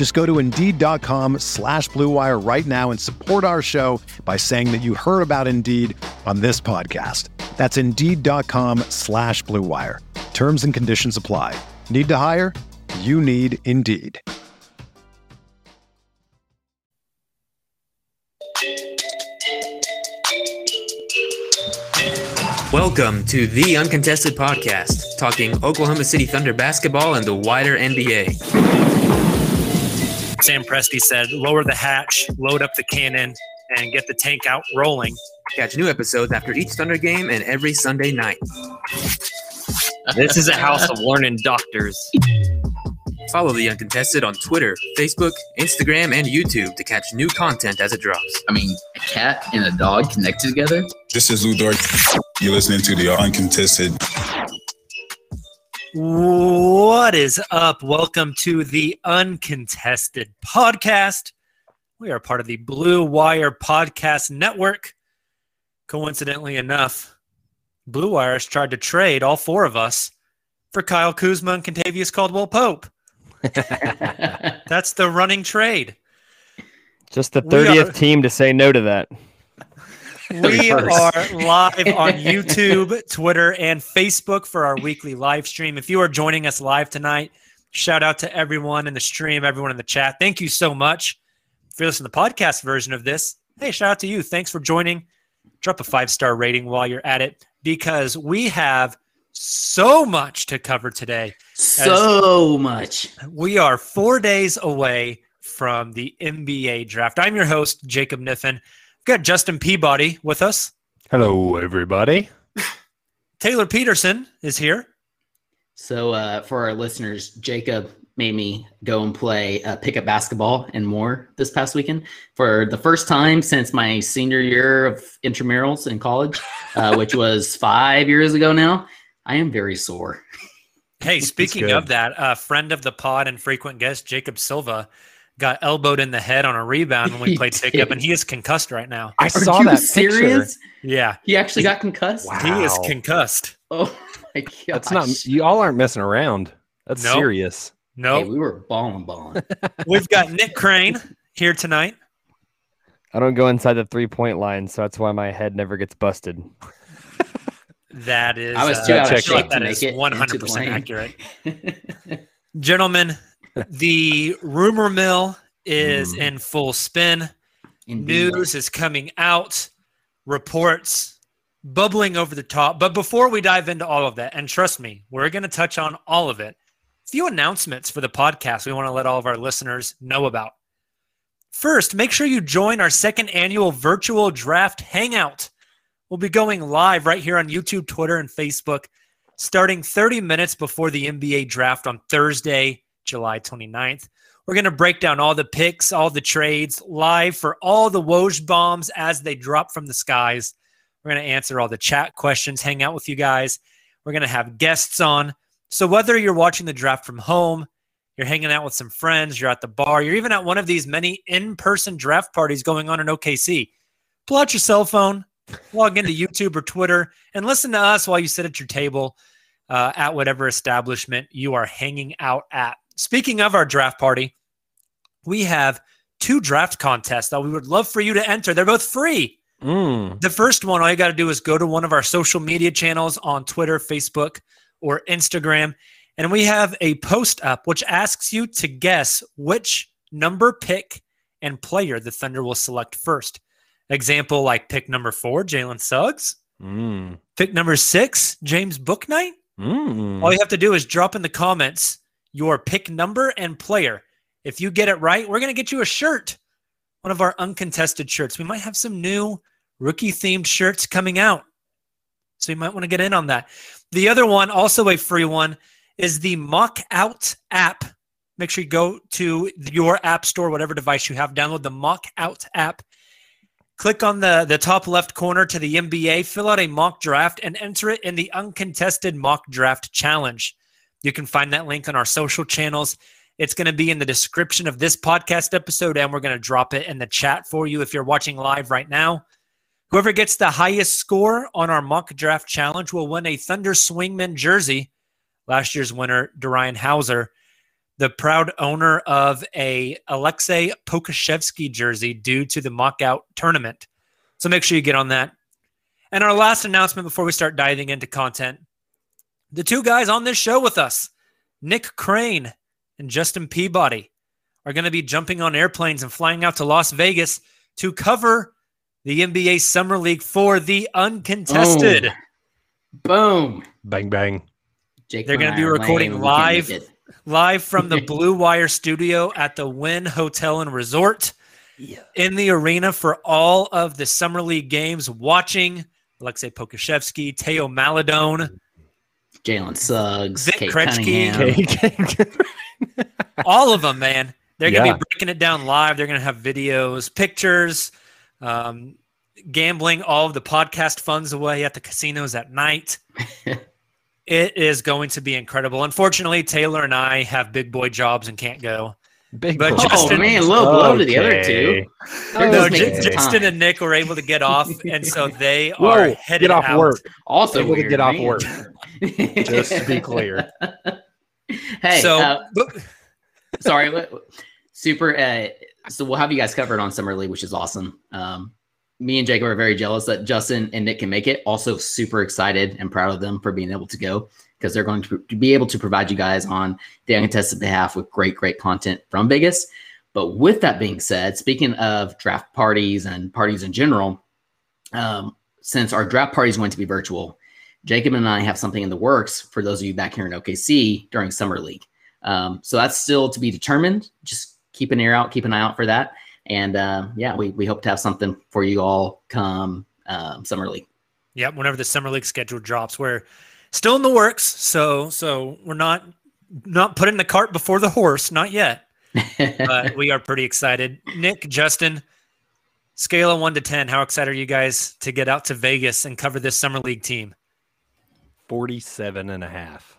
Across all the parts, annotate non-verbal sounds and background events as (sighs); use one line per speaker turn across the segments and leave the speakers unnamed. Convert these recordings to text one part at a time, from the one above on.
Just go to Indeed.com slash BlueWire right now and support our show by saying that you heard about Indeed on this podcast. That's Indeed.com slash BlueWire. Terms and conditions apply. Need to hire? You need Indeed.
Welcome to the Uncontested Podcast, talking Oklahoma City Thunder basketball and the wider NBA.
Sam Presti said, lower the hatch, load up the cannon, and get the tank out rolling.
Catch new episodes after each Thunder game and every Sunday night.
This is a house of learning doctors.
Follow the Uncontested on Twitter, Facebook, Instagram, and YouTube to catch new content as it drops.
I mean, a cat and a dog connected together?
This is Lu Dort. You're listening to the Uncontested.
What is up? Welcome to the Uncontested Podcast. We are part of the Blue Wire Podcast Network. Coincidentally enough, Blue Wire has tried to trade all four of us for Kyle Kuzma and Kentavious Caldwell Pope. (laughs) That's the running trade.
Just the 30th
are-
team to say no to that. (laughs)
We are live on YouTube, Twitter, and Facebook for our weekly live stream. If you are joining us live tonight, shout out to everyone in the stream, everyone in the chat. Thank you so much. If you're listening to the podcast version of this, hey, shout out to you. Thanks for joining. Drop a five star rating while you're at it because we have so much to cover today.
So much.
We are four days away from the NBA draft. I'm your host, Jacob Niffen. We've got Justin Peabody with us.
Hello, everybody. (laughs)
Tayler Peterson is here.
So, uh, for our listeners, Jacob made me go and play uh, pickup basketball and more this past weekend for the first time since my senior year of intramurals in college, uh, (laughs) which was five years ago now. I am very sore.
Hey, speaking of that, a friend of the pod and frequent guest, Jacob Silva, got elbowed in the head on a rebound when we (laughs) played
did.
pickup, and he is concussed right now.
I
Are
saw
you
that
serious?
Yeah,
He actually got concussed.
Wow.
he is concussed.
Oh (laughs) my god!
That's not. You all aren't messing around. That's
Nope.
serious.
No,
Hey, we were balling, balling. (laughs)
we've got Nick Crane here tonight.
I don't go inside the three point line, so that's why my head never gets busted.
That is,
I was
uh,
out
of shape
to make it. One
hundred
percent
accurate. Gentlemen, the rumor mill is mm-hmm. in full spin.
Indeed.
News is coming out, reports bubbling over the top. But before we dive into all of that, and trust me, we're going to touch on all of it. A few announcements for the podcast we want to let all of our listeners know about. First, make sure you join our second annual virtual draft hangout. We'll be going live right here on YouTube, Twitter, and Facebook starting 30 minutes before the NBA draft on Thursday, July 29th. We're going to break down all the picks, all the trades live for all the Woj bombs as they drop from the skies. We're going to answer all the chat questions, hang out with you guys. We're going to have guests on. So whether you're watching the draft from home, you're hanging out with some friends, you're at the bar, you're even at one of these many in-person draft parties going on in OKC, pull out your cell phone, log into (laughs) YouTube or Twitter, and listen to us while you sit at your table uh, at whatever establishment you are hanging out at. Speaking of our draft party, we have two draft contests that we would love for you to enter. They're both free.
Mm.
The first one, all you got to do is go to one of our social media channels on Twitter, Facebook, or Instagram. And we have a post up which asks you to guess which number, pick, and player the Thunder will select first. Example like pick number four, Jalen Suggs.
Mm.
Pick number six, James Bouknight.
Mm.
All you have to do is drop in the comments your pick number and player. If you get it right, we're going to get you a shirt, one of our uncontested shirts. We might have some new rookie themed shirts coming out. So you might want to get in on that. The other one, also a free one, is the Mock Out app. Make sure you go to your app store, whatever device you have, download the Mock Out app. Click on the, the top left corner to the NBA, fill out a mock draft, and enter it in the uncontested mock draft challenge. You can find that link on our social channels. It's going to be in the description of this podcast episode, and we're going to drop it in the chat for you if you're watching live right now. Whoever gets the highest score on our mock draft challenge will win a Thunder Swingman jersey. Last year's winner, Darian Hauser, the proud owner of a Alexei Pokusevski jersey due to the mock out tournament. So make sure you get on that. And our last announcement before we start diving into content the two guys on this show with us, Nick Crane and Justin Peabody, are going to be jumping on airplanes and flying out to Las Vegas to cover the NBA Summer League for the uncontested.
Oh. Boom.
Bang bang.
Jake
They're gonna be recording
lame. We can't
live. Live from the (laughs) Blue Wire studio at the Wynn Hotel and Resort in the arena for all of the Summer League games, watching Alexei Pokusevski, Theo Maledon,
Jalen Suggs,
Vic
Kate
Krejci.
Cunningham.
all of them, man. They're going to
Yeah.
be breaking it down live. They're going to have videos, pictures, um, gambling all of the podcast funds away at the casinos at night. (laughs) it is going to be incredible. Unfortunately, Tayler and I have big boy jobs and can't go.
Big
But
boy.
Oh
Justin-
man, low blow to the other two. They're
No,
just
J- Justin and Nick were able to get off, and so (laughs) they
Whoa,
are headed
get off
out.
work.
Also,
Able to
weird,
get off work. Just to be clear. (laughs)
hey,
so,
uh, sorry, let- super. Uh, so we'll have you guys covered on summer league, which is awesome. Um, me and Jacob are very jealous that Justin and Nick can make it. Also, super excited and proud of them for being able to go because they're going to be able to provide you guys on the uncontested behalf with great, great content from Vegas. But with that being said, speaking of draft parties and parties in general, um, since our draft party is going to be virtual, Jacob and I have something in the works for those of you back here in OKC during summer league. Um, so that's still to be determined. Just keep an ear out, keep an eye out for that. And uh, yeah, we, we hope to have something for you all come um, summer league.
Yep, whenever the summer league schedule drops, we're still in the works. So so we're not not putting the cart before the horse, not yet. (laughs) But we are pretty excited. Nick, Justin, scale of one to ten, how excited are you guys to get out to Vegas and cover this summer league team?
47 and a half.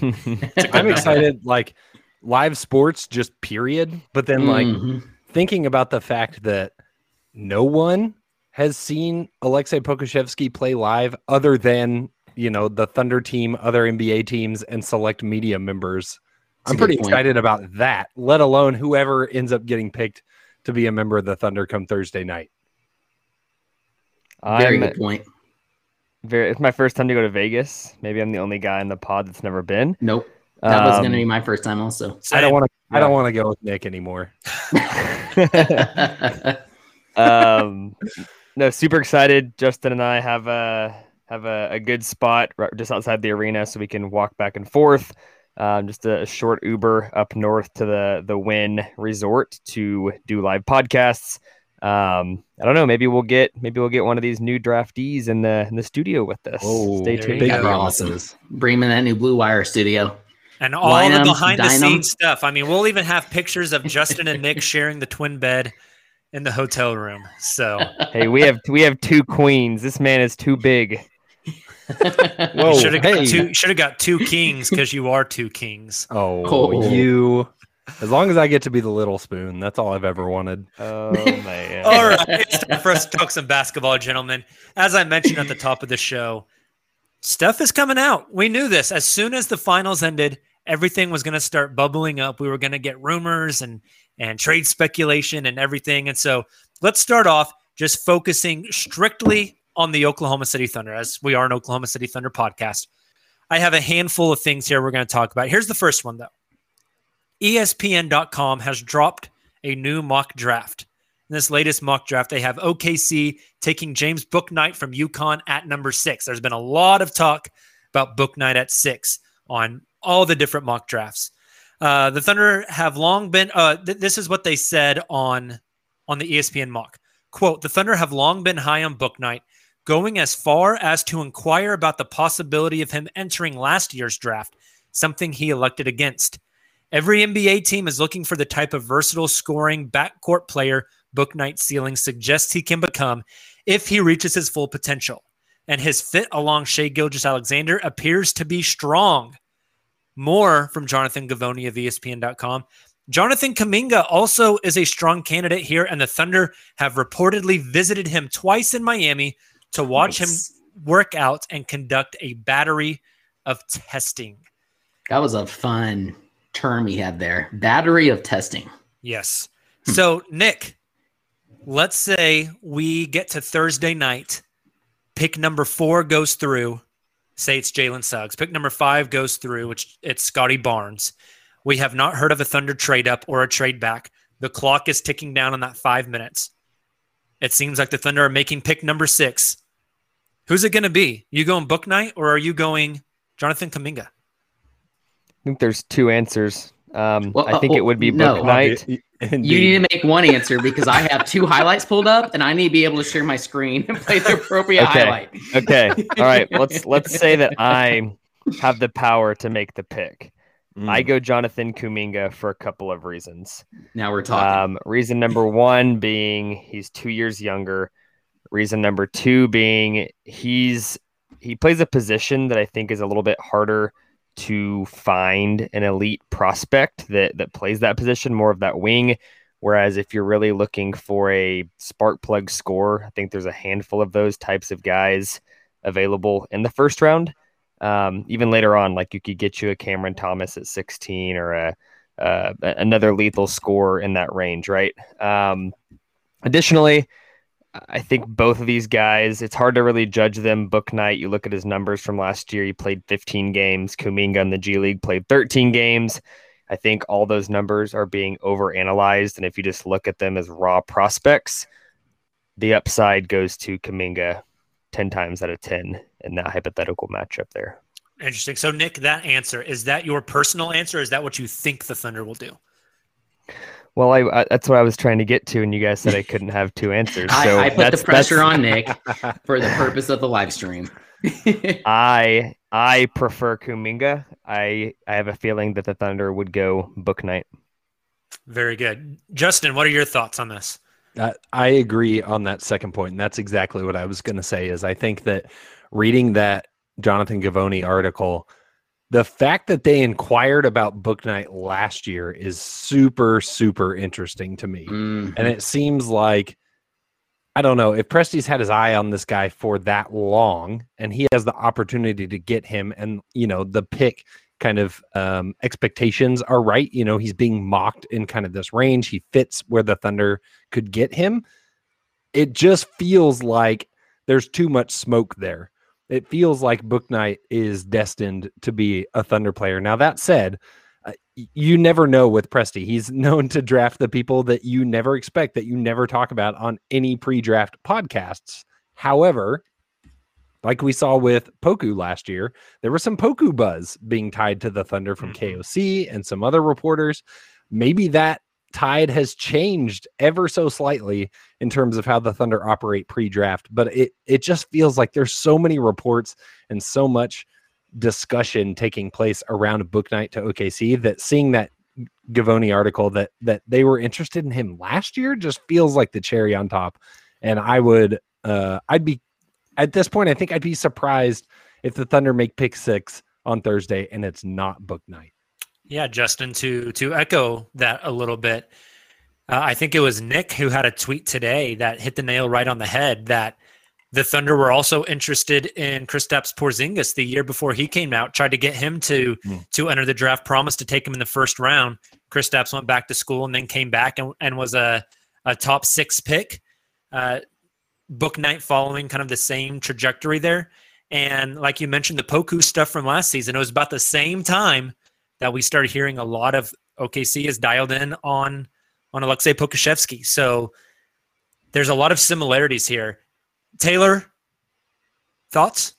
good
I'm
number.
excited, like live sports, just period. But then, like,
Mhm.
thinking about the fact that no one has seen Alexei Pokusevski play live other than, you know, the Thunder team, other NBA teams, and select media members.
That's a
I'm
good
pretty
point.
excited about that, let alone whoever ends up getting picked to be a member of the Thunder come Thursday night.
very
Um,
I'm
good point.
very. It's my first time to go to Vegas. Maybe I'm the only guy in the pod that's never been.
Nope. That was going to
Um,
be my first time also.
I don't want to. I don't want to go with Nick anymore. (laughs) (laughs)
um, no, super excited. Justin and I have a have a, a good spot right just outside the arena, so we can walk back and forth. Um, just a short Uber up north to the the Wynn Resort to do live podcasts. Um, I don't know. Maybe we'll get maybe we'll get one of these new draftees in the in the studio with us.
Whoa,
Stay tuned.
you
Big promises.
Bring in that new Blue Wire studio.
And all
Line
the
'em,
behind the
dine 'em.
scenes stuff. I mean, we'll even have pictures of Justin and Nick sharing the twin bed in the hotel room. So
Hey, we have we have two queens. This man is too big. (laughs)
Whoa,
should have got two should have got two kings because you are two kings.
Oh,
Oh.
you. (laughs) As long as I get to be the little spoon, that's all I've ever wanted.
Oh man. (laughs)
All right, it's time for us to talk some basketball, gentlemen. As I mentioned at the top of the show, stuff is coming out. We knew this. As soon as the finals ended, everything was going to start bubbling up. We were going to get rumors and and trade speculation and everything. And so let's start off just focusing strictly on the Oklahoma City Thunder, as we are an Oklahoma City Thunder podcast. I have a handful of things here we're going to talk about. Here's the first one, though. ESPN.com has dropped a new mock draft. In this latest mock draft, they have OKC taking James Bouknight from UConn at number six. There's been a lot of talk about Bouknight at six on all the different mock drafts. Uh, the Thunder have long been. Uh, th- this is what they said on on the ESPN mock. Quote: The Thunder have long been high on Bouknight, going as far as to inquire about the possibility of him entering last year's draft, something he elected against. Every NBA team is looking for the type of versatile scoring backcourt player Bouknight's ceiling suggests he can become if he reaches his full potential. And his fit along Shai Gilgeous Alexander appears to be strong. More from Jonathan Givony of ESPN.com. Jonathan Kuminga also is a strong candidate here, and the Thunder have reportedly visited him twice in Miami to watch
Nice.
him work out and conduct a battery of testing.
That was a fun term he had there. Battery of testing.
Yes. Hmm. So, Nick, let's say we get to Thursday night. Pick number four goes through. Say it's Jalen Suggs. Pick number five goes through, which it's Scotty Barnes. We have not heard of a Thunder trade up or a trade back. The clock is ticking down on that five minutes. It seems like the Thunder are making pick number six. Who's it going to be? You going Bouknight or are you going Jonathan Kuminga?
I think there's two answers. Um,
Well,
I think
uh,
it would be
no.
Bouknight. (laughs)
You need to make one answer because I have two highlights pulled up and I need to be able to share my screen and play the appropriate
Okay.
highlight.
Okay. (laughs) All right. Let's let's say that I have the power to make the pick.
Mm.
I go Jonathan Kuminga for a couple of reasons.
Now we're talking.
Um, reason number one being he's two years younger. Reason number two being he's he plays a position that I think is a little bit harder to find an elite prospect that that plays that position, more of that wing. Whereas if you're really looking for a spark plug score, I think there's a handful of those types of guys available in the first round. Um, even later on, like you could get you a Cameron Thomas at 16 or a uh, another lethal score in that range, right? Um, additionally, I think both of these guys, it's hard to really judge them. Bouknight, you look at his numbers from last year, he played 15 games. Kuminga in the G League played 13 games. I think all those numbers are being overanalyzed. And if you just look at them as raw prospects, the upside goes to Kuminga 10 times out of 10 in that hypothetical matchup there.
Interesting. So, Nick, that answer is that your personal answer? Is that what you think the Thunder will do?
Well, I, I that's what I was trying to get to, and you guys said I couldn't have two answers. So
I, I put
that's,
the pressure on Nick (laughs) for the purpose of the live stream. (laughs)
I I prefer Kuminga. I I have a feeling that the Thunder would go Bouknight.
Very good. Justin, what are your thoughts on this?
Uh, I agree on that second point, and that's exactly what I was going to say. Is I think that reading that Jonathan Givony article, the fact that they inquired about Bouknight last year is super super interesting to me,
Mm,
and it seems like I don't know if Presti's had his eye on this guy for that long, and he has the opportunity to get him, and you know the pick kind of um, expectations are right. You know, he's being mocked in kind of this range. He fits where the Thunder could get him. It just feels like there's too much smoke there. It feels like Bouknight is destined to be a Thunder player. Now, that said, uh, you never know with Presti. He's (laughs) known to draft the people that you never expect, that you never talk about on any pre draft podcasts. However, like we saw with Poku last year, there was some Poku buzz being tied to the Thunder from
Mhm.
KOC and some other reporters. Maybe that tide has changed ever so slightly in terms of how the Thunder operate pre-draft, but it it just feels like there's so many reports and so much discussion taking place around Bouknight to OKC that seeing that Givony article that that they were interested in him last year just feels like the cherry on top. And I would uh I'd be at this point I think I'd be surprised if the Thunder make pick 6 on Thursday and it's not Bouknight.
Yeah, Justin, to to echo that a little bit, uh, I think it was Nick who had a tweet today that hit the nail right on the head that the Thunder were also interested in Kristaps Porzingis the year before he came out, tried to get him to
Hmm.
to enter the draft, promised to take him in the first round. Kristaps went back to school and then came back and, and was a, a top six pick. Uh, Bouknight following kind of the same trajectory there. And like you mentioned, the Poku stuff from last season, it was about the same time that we started hearing a lot of OKC is dialed in on on Alexei Pokusevski. So there's a lot of similarities here. Tayler, thoughts?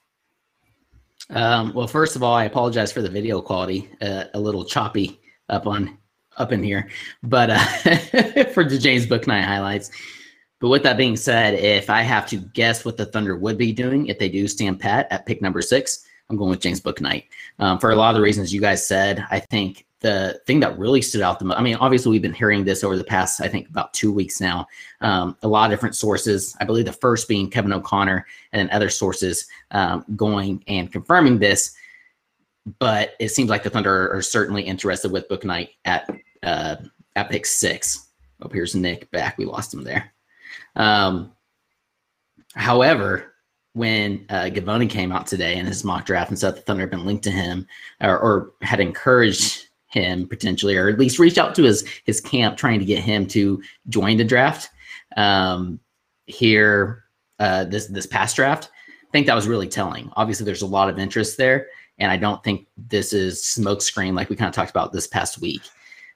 Um, well, first of all, I apologize for the video quality, uh, a little choppy up on up in here, but uh, (laughs) for the James Bouknight highlights. But with that being said, if I have to guess what the Thunder would be doing if they do stand pat at pick number six, I'm going with James Bouknight. Um, for a lot of the reasons you guys said, I think the thing that really stood out the most, I mean, obviously we've been hearing this over the past, I think about two weeks now. Um, a lot of different sources. I believe the first being Kevin O'Connor and then other sources um, going and confirming this. But it seems like the Thunder are certainly interested with Bouknight at uh, at pick six. Oh, here's Nick back. We lost him there. Um, however, when uh, Givony came out today in his mock draft and said the Thunder had been linked to him or, or, had encouraged him potentially, or at least reached out to his his camp trying to get him to join the draft um, here uh, this this past draft. I think that was really telling. Obviously, there's a lot of interest there, and I don't think this is smokescreen like we kind of talked about this past week.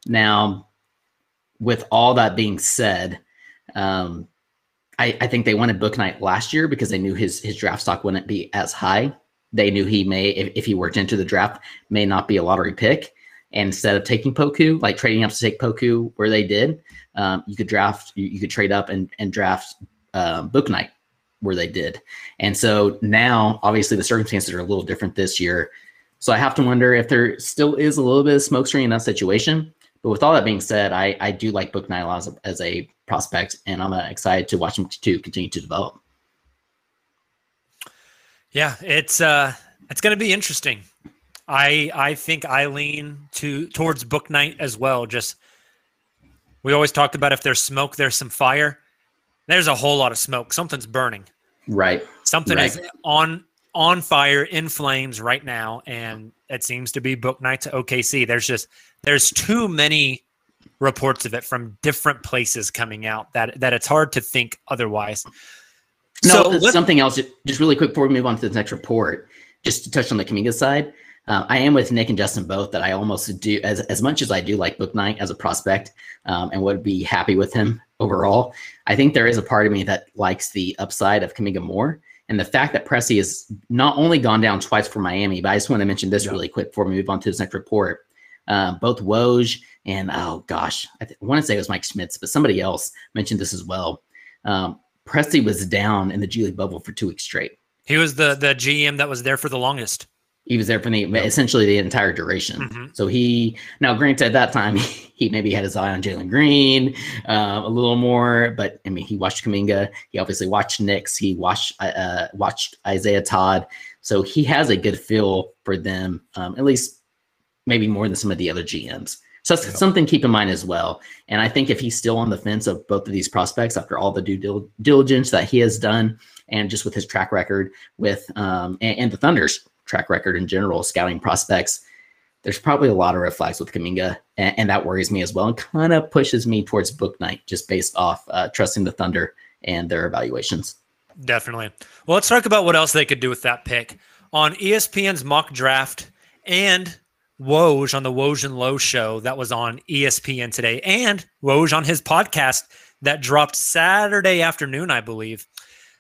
Now, with all that being said, um, I, I think they wanted Bouknight last year because they knew his his draft stock wouldn't be as high. They knew he may, if, if he were to enter the draft, may not be a lottery pick. And instead of taking Poku, like trading up to take Poku where they did, um, you could draft, you, you, could trade up and, and draft um, Bouknight where they did. And so now, obviously, the circumstances are a little different this year. So I have to wonder if there still is a little bit of smokescreen in that situation. But with all that being said, I, I do like Bouknight as a, as a prospect, and I'm uh, excited to watch him to continue to develop.
Yeah, it's uh, it's going to be interesting. I I think I lean to towards Bouknight as well. Just we always talked about if there's smoke, there's some fire. There's a whole lot of smoke. Something's burning.
Right.
Something
right.
is on on fire in flames right now, and it seems to be Bouknight to OKC. There's just there's too many reports of it from different places coming out that that it's hard to think otherwise.
No, so something else. Just really quick before we move on to the next report, just to touch on the Kuminga side. Uh, I am with Nick and Justin both that I almost do as as much as I do like Bouknight as a prospect um, and would be happy with him overall. I think there is a part of me that likes the upside of Kuminga more. And the fact that Presti has not only gone down twice for Miami, but I just want to mention this really quick before we move on to this next report. Uh, both Woj and oh gosh, I, th- I, want to say it was Mike Schmitz, but somebody else mentioned this as well. Um, was down in the G League bubble for two weeks straight.
He was the the GM that was there for the longest.
He was there for the essentially the entire duration. Mm-hmm. So he now, granted, at that time (laughs) he maybe had his eye on Jalen Green uh, a little more, but I mean he watched Kuminga. He obviously watched Nix. He watched uh, uh, watched Isaiah Todd. So he has a good feel for them, um, at least maybe more than some of the other GMs. So that's yeah. something to keep in mind as well. And I think if he's still on the fence of both of these prospects after all the due dil- diligence that he has done, and just with his track record with um, and, and the Thunder's track record in general, scouting prospects, there's probably a lot of red flags with Kuminga, and, and that worries me as well, and kind of pushes me towards Bouknight just based off uh, trusting the Thunder and their evaluations.
Definitely. Well, let's talk about what else they could do with that pick on ESPN's mock draft and Woj on the Woj and Lowe show that was on ESPN today, and Woj on his podcast that dropped Saturday afternoon, I believe.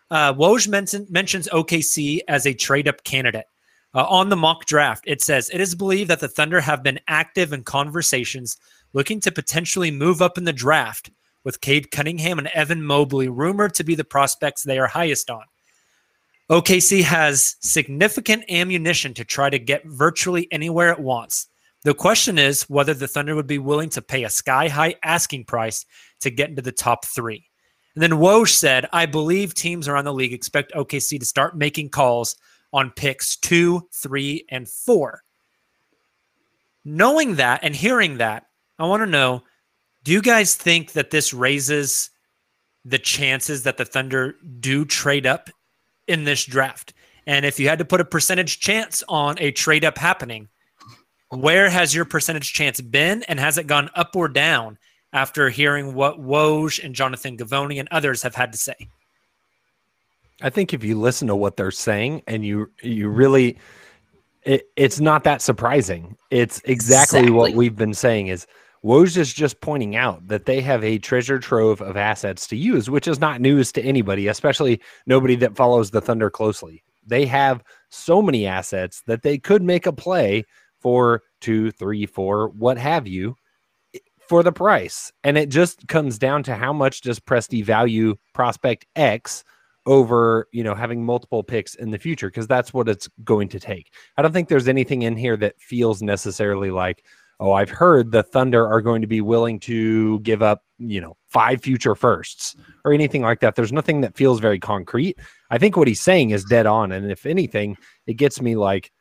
Uh, Woj mention, mentions OKC as a trade up candidate. Uh, on the mock draft, it says it is believed that the Thunder have been active in conversations looking to potentially move up in the draft, with Cade Cunningham and Evan Mobley rumored to be the prospects they are highest on. OKC has significant ammunition to try to get virtually anywhere it wants. The question is whether the Thunder would be willing to pay a sky high asking price to get into the top three. And then Woj said, I believe teams around the league expect OKC to start making calls on picks two, three, and four. Knowing that and hearing that, I want to know do you guys think that this raises the chances that the Thunder do trade up in this draft? And if you had to put a percentage chance on a trade up happening, where has your percentage chance been? And has it gone up or down after hearing what Woj and Jonathan Givony and others have had to say?
I think if you listen to what they're saying and you you really it, it's not that surprising. It's exactly, exactly, what we've been saying is Woj is just pointing out that they have a treasure trove of assets to use, which is not news to anybody, especially nobody that follows the Thunder closely. They have so many assets that they could make a play for two, three, four, what have you, for the price. And it just comes down to how much does Presti value prospect X over, you know, having multiple picks in the future, because that's what it's going to take. I don't think there's anything in here that feels necessarily like, oh, I've heard the Thunder are going to be willing to give up, you know, five future firsts or anything like that. There's nothing that feels very concrete. I think what he's saying is dead on. And if anything, it gets me like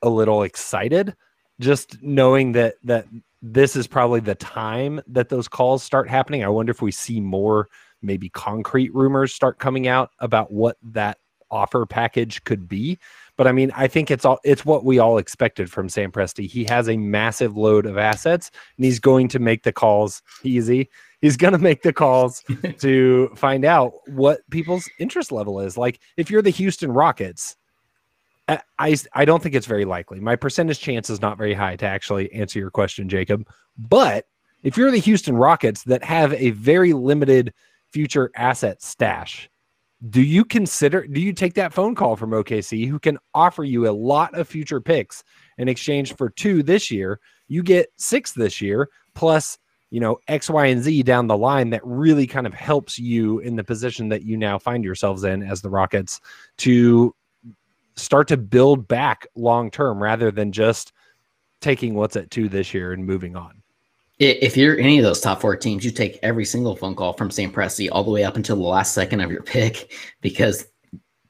a little excited just knowing that that this is probably the time that those calls start happening. I wonder if we see more maybe concrete rumors start coming out about what that offer package could be. But I mean, I think it's all it's what we all expected from Sam Presti. He has a massive load of assets and he's going to make the calls easy. He's going to make the calls (laughs) to find out what people's interest level is. Like if you're the Houston Rockets, I, I don't think it's very likely. My percentage chance is not very high to actually answer your question, Jacob. But if you're the Houston Rockets that have a very limited future asset stash, do you consider do you take that phone call from OKC who can offer you a lot of future picks in exchange for two this year? You get six this year plus you know X, Y, and Z down the line that really kind of helps you in the position that you now find yourselves in as the Rockets to start to build back long term rather than just taking what's at two this year and moving on.
If you're any of those top four teams, you take every single phone call from Sam Presti all the way up until the last second of your (laughs) pick because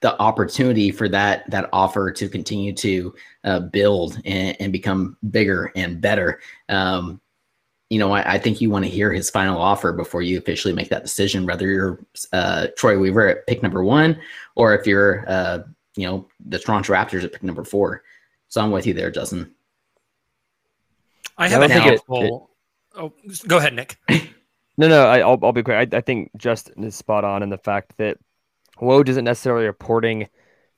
the opportunity for that that offer to continue to uh, build and, and, become bigger and better. Um, you know, I, I think you want to hear his final offer before you officially make that decision, whether you're uh, Troy Weaver at pick number one or if you're uh, you know, the Toronto Raptors at pick number four. So I'm with you there, Justin.
I have I a handful. It, oh, go ahead, Nick. (laughs)
no, no, I, will I'll be quick. I, I think Justin is spot on in the fact that Woj isn't necessarily reporting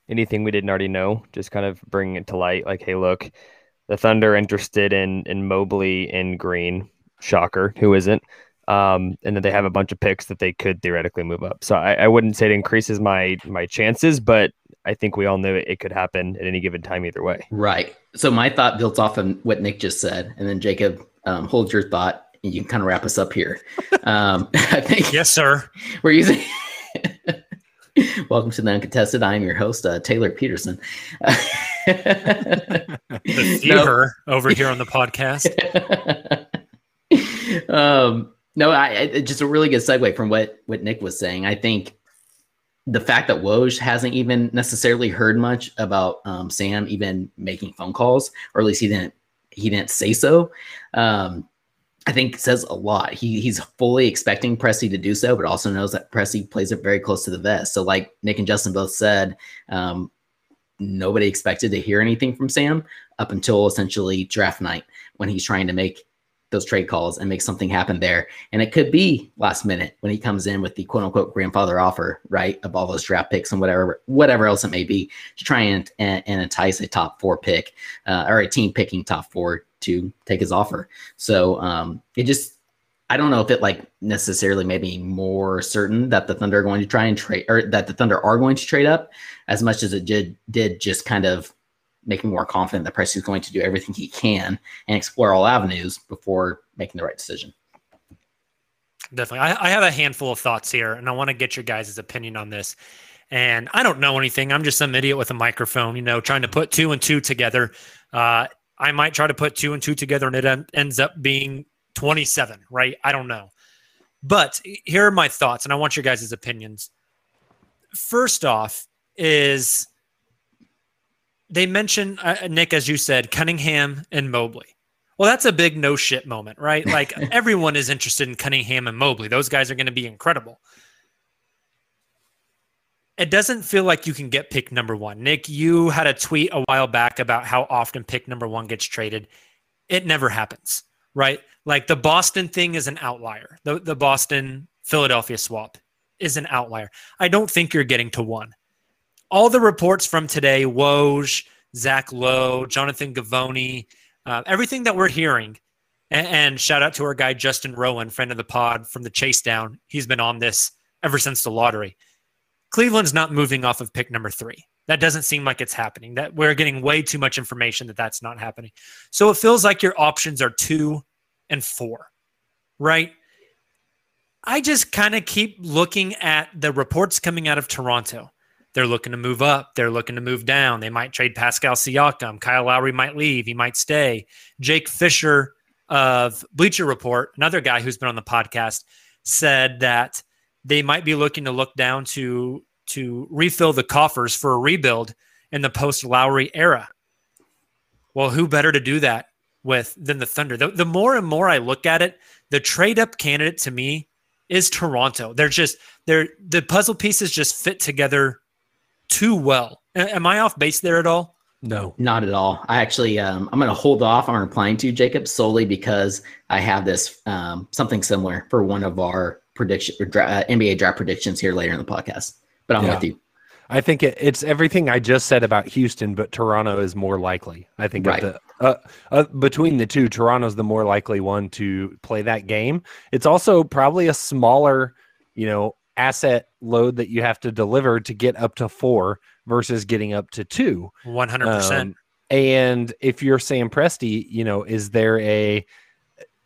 anything we didn't already know, just kind of bringing it to light. Like, hey, look, the Thunder interested in in Mobley and Green. Shocker, who isn't? Um, and then they have a bunch of picks that they could theoretically move up. So I, I wouldn't say it increases my my chances, but I think we all knew it, it could happen at any given time either way.
Right. So my thought builds off of what Nick just said, and then Jacob, um, hold your thought, and you can kind of wrap us up here. Um, (laughs) I think.
Yes, sir.
We're using. (laughs) Welcome to the uncontested. I'm your host, uh, Tayler Peterson. (laughs)
the fever no. over here on the podcast.
um, no, I, I, just a really good segue from what what Nick was saying. I think the fact that Woj hasn't even necessarily heard much about um, Sam even making phone calls, or at least he didn't he didn't say so. Um, I think says a lot. He he's fully expecting Presti to do so, but also knows that Presti plays it very close to the vest. So, like Nick and Justin both said, um, nobody expected to hear anything from Sam up until essentially draft night when he's trying to make those trade calls and make something happen there. And it could be last minute when he comes in with the quote unquote grandfather offer, right? Of all those draft picks and whatever, whatever else it may be to try and, and, and entice a top four pick uh, or a team picking top four to take his offer. So um, it just, I don't know if it like necessarily maybe more certain that the Thunder are going to try and trade or that the Thunder are going to trade up as much as it did did just kind of make me more confident that Price is going to do everything he can and explore all avenues before making the right decision.
Definitely. I, I have a handful of thoughts here, and I want to get your guys' opinion on this. And I don't know anything. I'm just some idiot with a microphone, you know, trying to put two and two together. Uh, I might try to put two and two together, and it en- ends up being 27, right? I don't know. But here are my thoughts, and I want your guys' opinions. First off, is they mention uh, Nick, as you said, Cunningham and Mobley. Well, that's a big no shit moment, right? (laughs) Like everyone is interested in Cunningham and Mobley. Those guys are going to be incredible. It doesn't feel like you can get pick number one. Nick, you had a tweet a while back about how often pick number one gets traded. It never happens, right? Like the Boston thing is an outlier. The, the Boston Philadelphia swap is an outlier. I don't think you're getting to one all the reports from today, Woj, Zach Lowe, Jonathan Givony, uh, everything that we're hearing And, and shout out to our guy Justin Rowan, friend of the pod from the Chase Down. He's been on this ever since the lottery. Cleveland's not moving off of pick number three. That doesn't seem like it's happening. That we're getting way too much information that that's not happening. So it feels like your options are two and four, right? I just kind of keep looking at the reports coming out of Toronto. They're looking to move up. They're looking to move down. They might trade Pascal Siakam. Kyle Lowry might leave. He might stay. Jake Fisher of Bleacher Report, another guy who's been on the podcast, said that they might be looking to look down to to refill the coffers for a rebuild in the post Lowry era. Well, who better to do that with than the Thunder? The, the more and more I look at it, the trade up candidate to me is Toronto. They're just they're the puzzle pieces just fit together too well. A- Am I off base there at all?
No.
Not at all. I actually, um, I'm going to hold off on replying to you, Jacob solely because I have this um, something similar for one of our prediction dra- uh, NBA draft predictions here later in the podcast. But I'm
Yeah.
with you.
I think it, it's everything I just said about Houston, but Toronto is more likely. I think
Right.
the, uh, uh, between the two, Toronto's the more likely one to play that game. It's also probably a smaller, you know, asset load that you have to deliver to get up to four versus getting up to two.
One hundred percent.
Um, and if you're Sam Presti, you know, is there a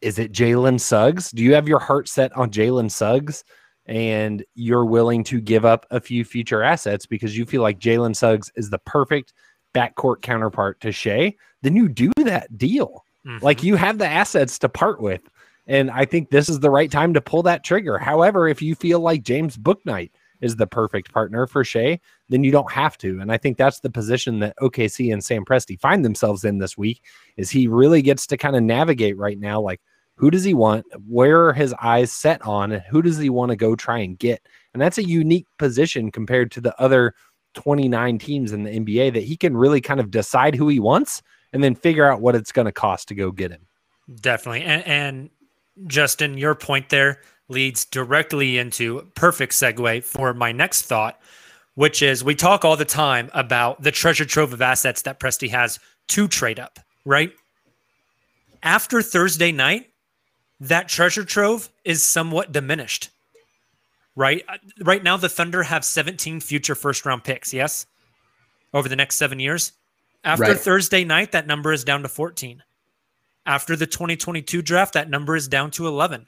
is it Jalen Suggs? Do you have your heart set on Jalen Suggs? And you're willing to give up a few future assets because you feel like Jalen Suggs is the perfect backcourt counterpart to Shai, then you do that deal.
Mhm.
Like you have the assets to part with. And I think this is the right time to pull that trigger. However, if you feel like James Bouknight is the perfect partner for Shai, then you don't have to. And I think that's the position that OKC and Sam Presti find themselves in this week is he really gets to kind of navigate right now like who does he want? Where are his eyes set on? And who does he want to go try and get? And that's a unique position compared to the other 29 teams in the NBA that he can really kind of decide who he wants and then figure out what it's going to cost to go get him.
Definitely. And, and Justin, your point there leads directly into perfect segue for my next thought, which is we talk all the time about the treasure trove of assets that Presti has to trade up, right? After Thursday night, that treasure trove is somewhat diminished, right? Uh, Right now, the Thunder have 17 future first round picks, yes? Over the next seven years. After
Right.
Thursday night, that number is down to 14. After the 2022 draft, that number is down to 11.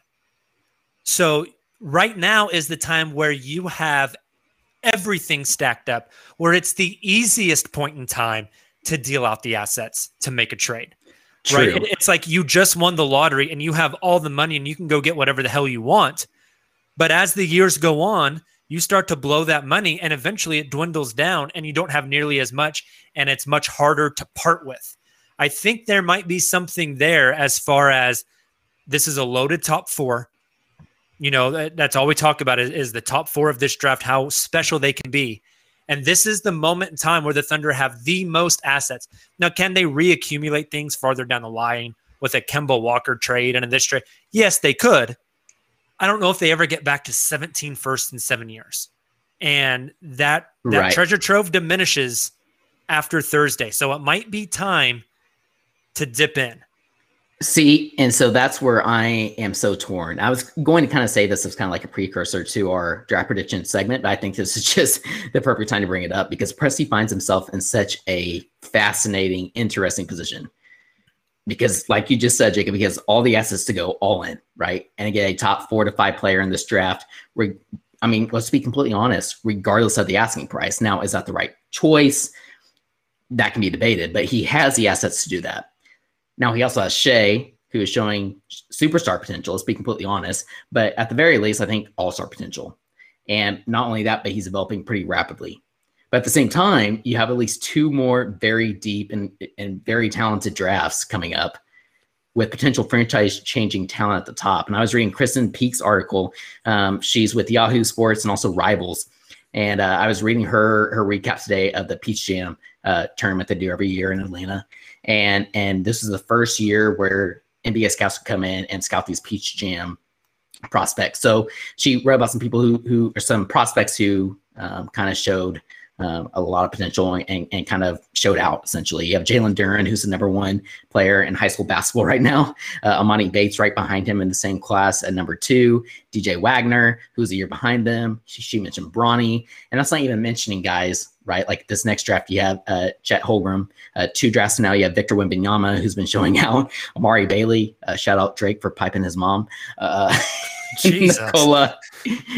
So, right now is the time where you have everything stacked up, where it's the easiest point in time to deal out the assets to make a trade. Right?
True.
It- It's like you just won the lottery and you have all the money and you can go get whatever the hell you want. But as the years go on, you start to blow that money and eventually it dwindles down and you don't have nearly as much and it's much harder to part with. I think there might be something there as far as this is a loaded top four. You know, that, that's all we talk about is, is the top four of this draft, how special they can be. And this is the moment in time where the Thunder have the most assets. Now, can they reaccumulate things farther down the line with a Kemba Walker trade and in this trade? Yes, they could. I don't know if they ever get back to 17 first in seven years. And that that
Right.
treasure trove diminishes after Thursday. So it might be time to dip in.
See, and so that's where I am so torn. I was going to kind of say this as kind of like a precursor to our draft prediction segment, but I think this is (laughs) just the perfect time to bring it up because Presti finds himself in such a fascinating, interesting position. Because, like you just said, Jacob, he has all the assets to go all in, right? And get a top four to five player in this draft. I mean, let's be completely honest, regardless of the asking price. Now, is that the right choice? That can be debated, but he has the assets to do that. Now he also has Shai, who is showing superstar potential. Let's be completely honest, but at the very least, I think all star potential. And not only that, but he's developing pretty rapidly. But at the same time, you have at least two more very deep and, and very talented drafts coming up with potential franchise changing talent at the top. And I was reading Krysten Peek's article. Um, she's with Yahoo Sports and also Rivals. And uh, I was reading her her recap today of the Peach Jam uh, tournament they do every year in Atlanta and and this is the first year where NBA scouts come in and scout these Peach Jam prospects. So she wrote about some people who who or some prospects who um, kind of showed uh, a lot of potential and, and kind of showed out essentially. You have Jalen Duren, who's the number one player in high school basketball (laughs) right now. Uh, Emoni Bates right behind him in the same class at number two. DJ Wagner, who's a year behind them. She, she mentioned Bronny. And that's not even mentioning guys, right? Like this next draft, you have uh, Chet Holmgren. Uh, two drafts now, you have Victor Wembanyama, who's been showing (laughs) out. Amari Bailey, uh, shout out Drake for piping his mom. Uh. (laughs) Nikola,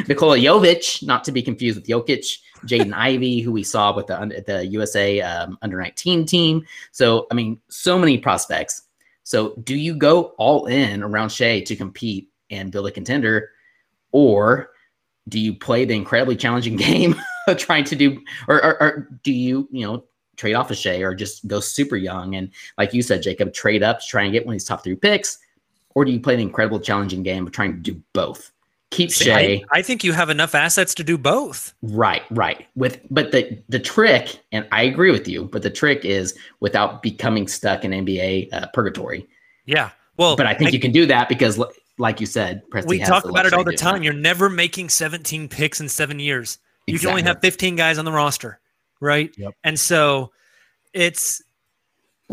Nikola Jovic, not to be confused with Jokic. Jaden (laughs) Ivey, who we saw with the the USA um, under 19 team. So, I mean, so many prospects. So, do you go all in around Shai to compete and build a contender, or do you play the incredibly challenging game (laughs) trying to do, or, or, or do you, you know, trade off a Shai or just go super young and, like you said, Jacob, trade up to try and get one of these top three picks, or do you play the incredible challenging game of trying to do both? Keep
See,
Shai.
I, I think you have enough assets to do both.
Right, right. With but the the trick, and I agree with you, but the trick is without becoming stuck in NBA uh, purgatory.
Yeah. Well,
But I think you can do that because, li- like you said,
we talk about it all the
luxury of doing
time. You're never making 17 picks in seven years. You can only have 15 guys on the roster, right?
Yep.
And so it's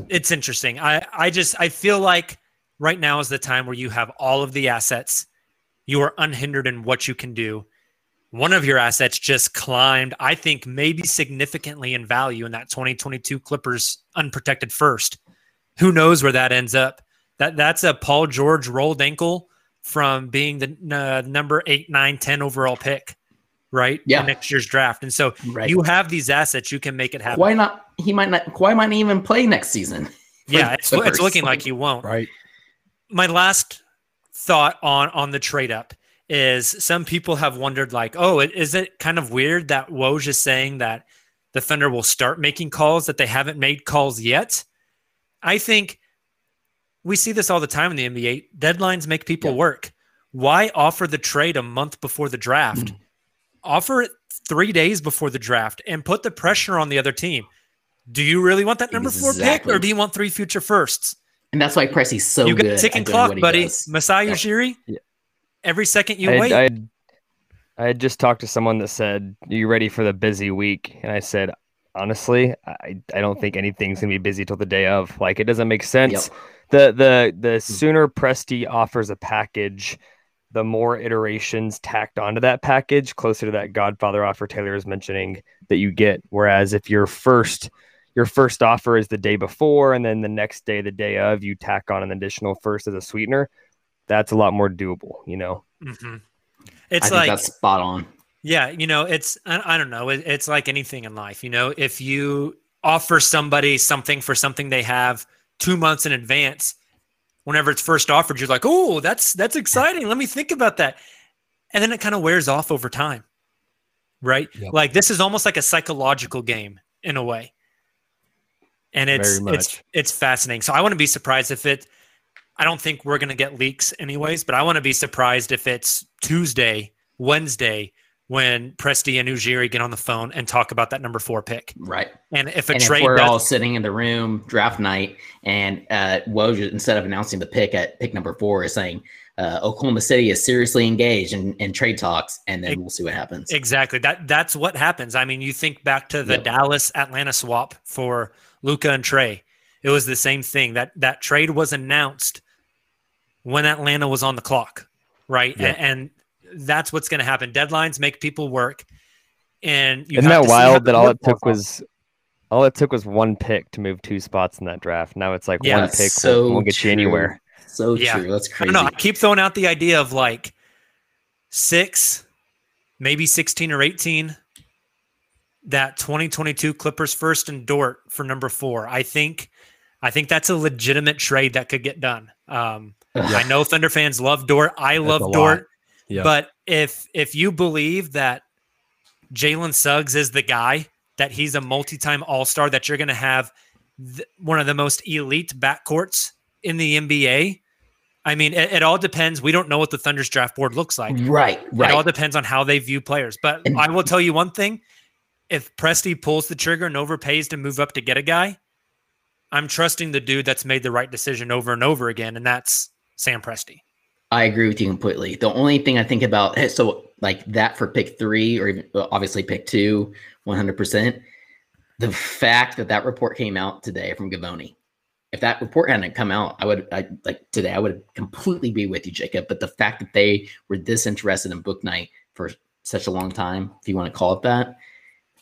it's interesting. I I just I feel like right now is the time where you have all of the assets. You are unhindered in what you can do. One of your assets just climbed, I think, maybe significantly in value in that 2022 Clippers unprotected first. Who knows where that ends up? That that's a Paul George rolled ankle from being the uh, number eight, nine, 10 overall pick, right?
Yeah.
In next year's draft. And so
Right.
you have these assets, you can make it happen.
Why not? He might not. Kawhi might not even play next season. (laughs)
yeah, it's, it's looking like you won't.
Right.
my last thought on on the trade up is some people have wondered like oh it, is it kind of weird that Woj is saying that the thunder will start making calls that they haven't made calls yet i think we see this all the time in the nba deadlines make people
Yeah.
work why offer the trade a month before the draft
Mm.
Offer it three days before the draft and put the pressure on the other team do you really want that number four pick or do you want three future firsts
And that's why Presti's so
you got
good.
a ticking clock, buddy.
does.
Masai Ujiri.
Yeah.
Every second you
I,
wait.
I, I had just talked to someone that said, "Are you ready for the busy week?" And I said, honestly, I, I don't think anything's gonna be busy till the day of. Like it doesn't make sense. The the the hmm. sooner Presti offers a package, the more iterations tacked onto that package, closer to that Godfather offer Tayler is mentioning that you get. Whereas if your first your first offer is the day before, and then the next day, the day of, you tack on an additional first as a sweetener. That's a lot more doable, you know.
Mhm.
I
It's
think
like,
that's spot on.
yeah, you know, it's, I, I don't know. It, it's like anything in life. You know, if you offer somebody something for something they have two months in advance, whenever it's first offered, you're like, oh, that's, that's exciting. Let me think about that. And then it kind of wears off over time. Right.
Yep.
Like this is almost like a psychological game in a way. And it's, it's, it's fascinating. So I want to be surprised if it, I don't think we're going to get leaks anyways, but I want to be surprised if it's Tuesday, Wednesday, when Presti and Ujiri get on the phone and talk about that number four pick.
Right.
And if a
and
trade
if we're
does-
all sitting in the room draft night and uh Woj instead of announcing the pick at pick number four is saying uh, Oklahoma City is seriously engaged in, in trade talks and then we'll see what happens.
Exactly. That that's what happens. I mean, you think back to the
Yep.
Dallas Atlanta swap for Luka and Trae. It was the same thing. That that trade was announced when Atlanta was on the clock, right?
Yeah.
And, and that's what's going to happen. Deadlines make people work, and you
Isn't
have
that
to
wild
the
that all it took
off.
was all it took was one pick to move two spots in that draft. Now it's like
Yeah,
one pick
so
won't, won't get
true.
you anywhere.
So
Yeah.
true. That's
I don't know. I keep throwing out the idea of like six, maybe 16 or 18. That 2022 Clippers first and Dort for number four. I think, I think that's a legitimate trade that could get done. Um, I know Thunder fans love Dort. I
That's
love
a lot. Yeah.
But if if you believe that Jalen Suggs is the guy, that he's a multi-time All-Star, that you're going to have th- one of the most elite backcourts in the NBA. I mean, it, it all depends. We don't know what the Thunder's draft board looks like.
right, right.
It all depends on how they view players. But
And-
I will tell you one thing: if Presti pulls the trigger and overpays to move up to get a guy, I'm trusting the dude that's made the right decision over and over again, and that's Sam Presti.
I agree with you completely. The only thing I think about eh, so like that for pick three or even obviously pick two, 100%. The fact that that report came out today from Givony, if that report hadn't come out, I would I like today I would completely be with you, Jacob. But the fact that they were this interested in Bouknight for such a long time, if you want to call it that,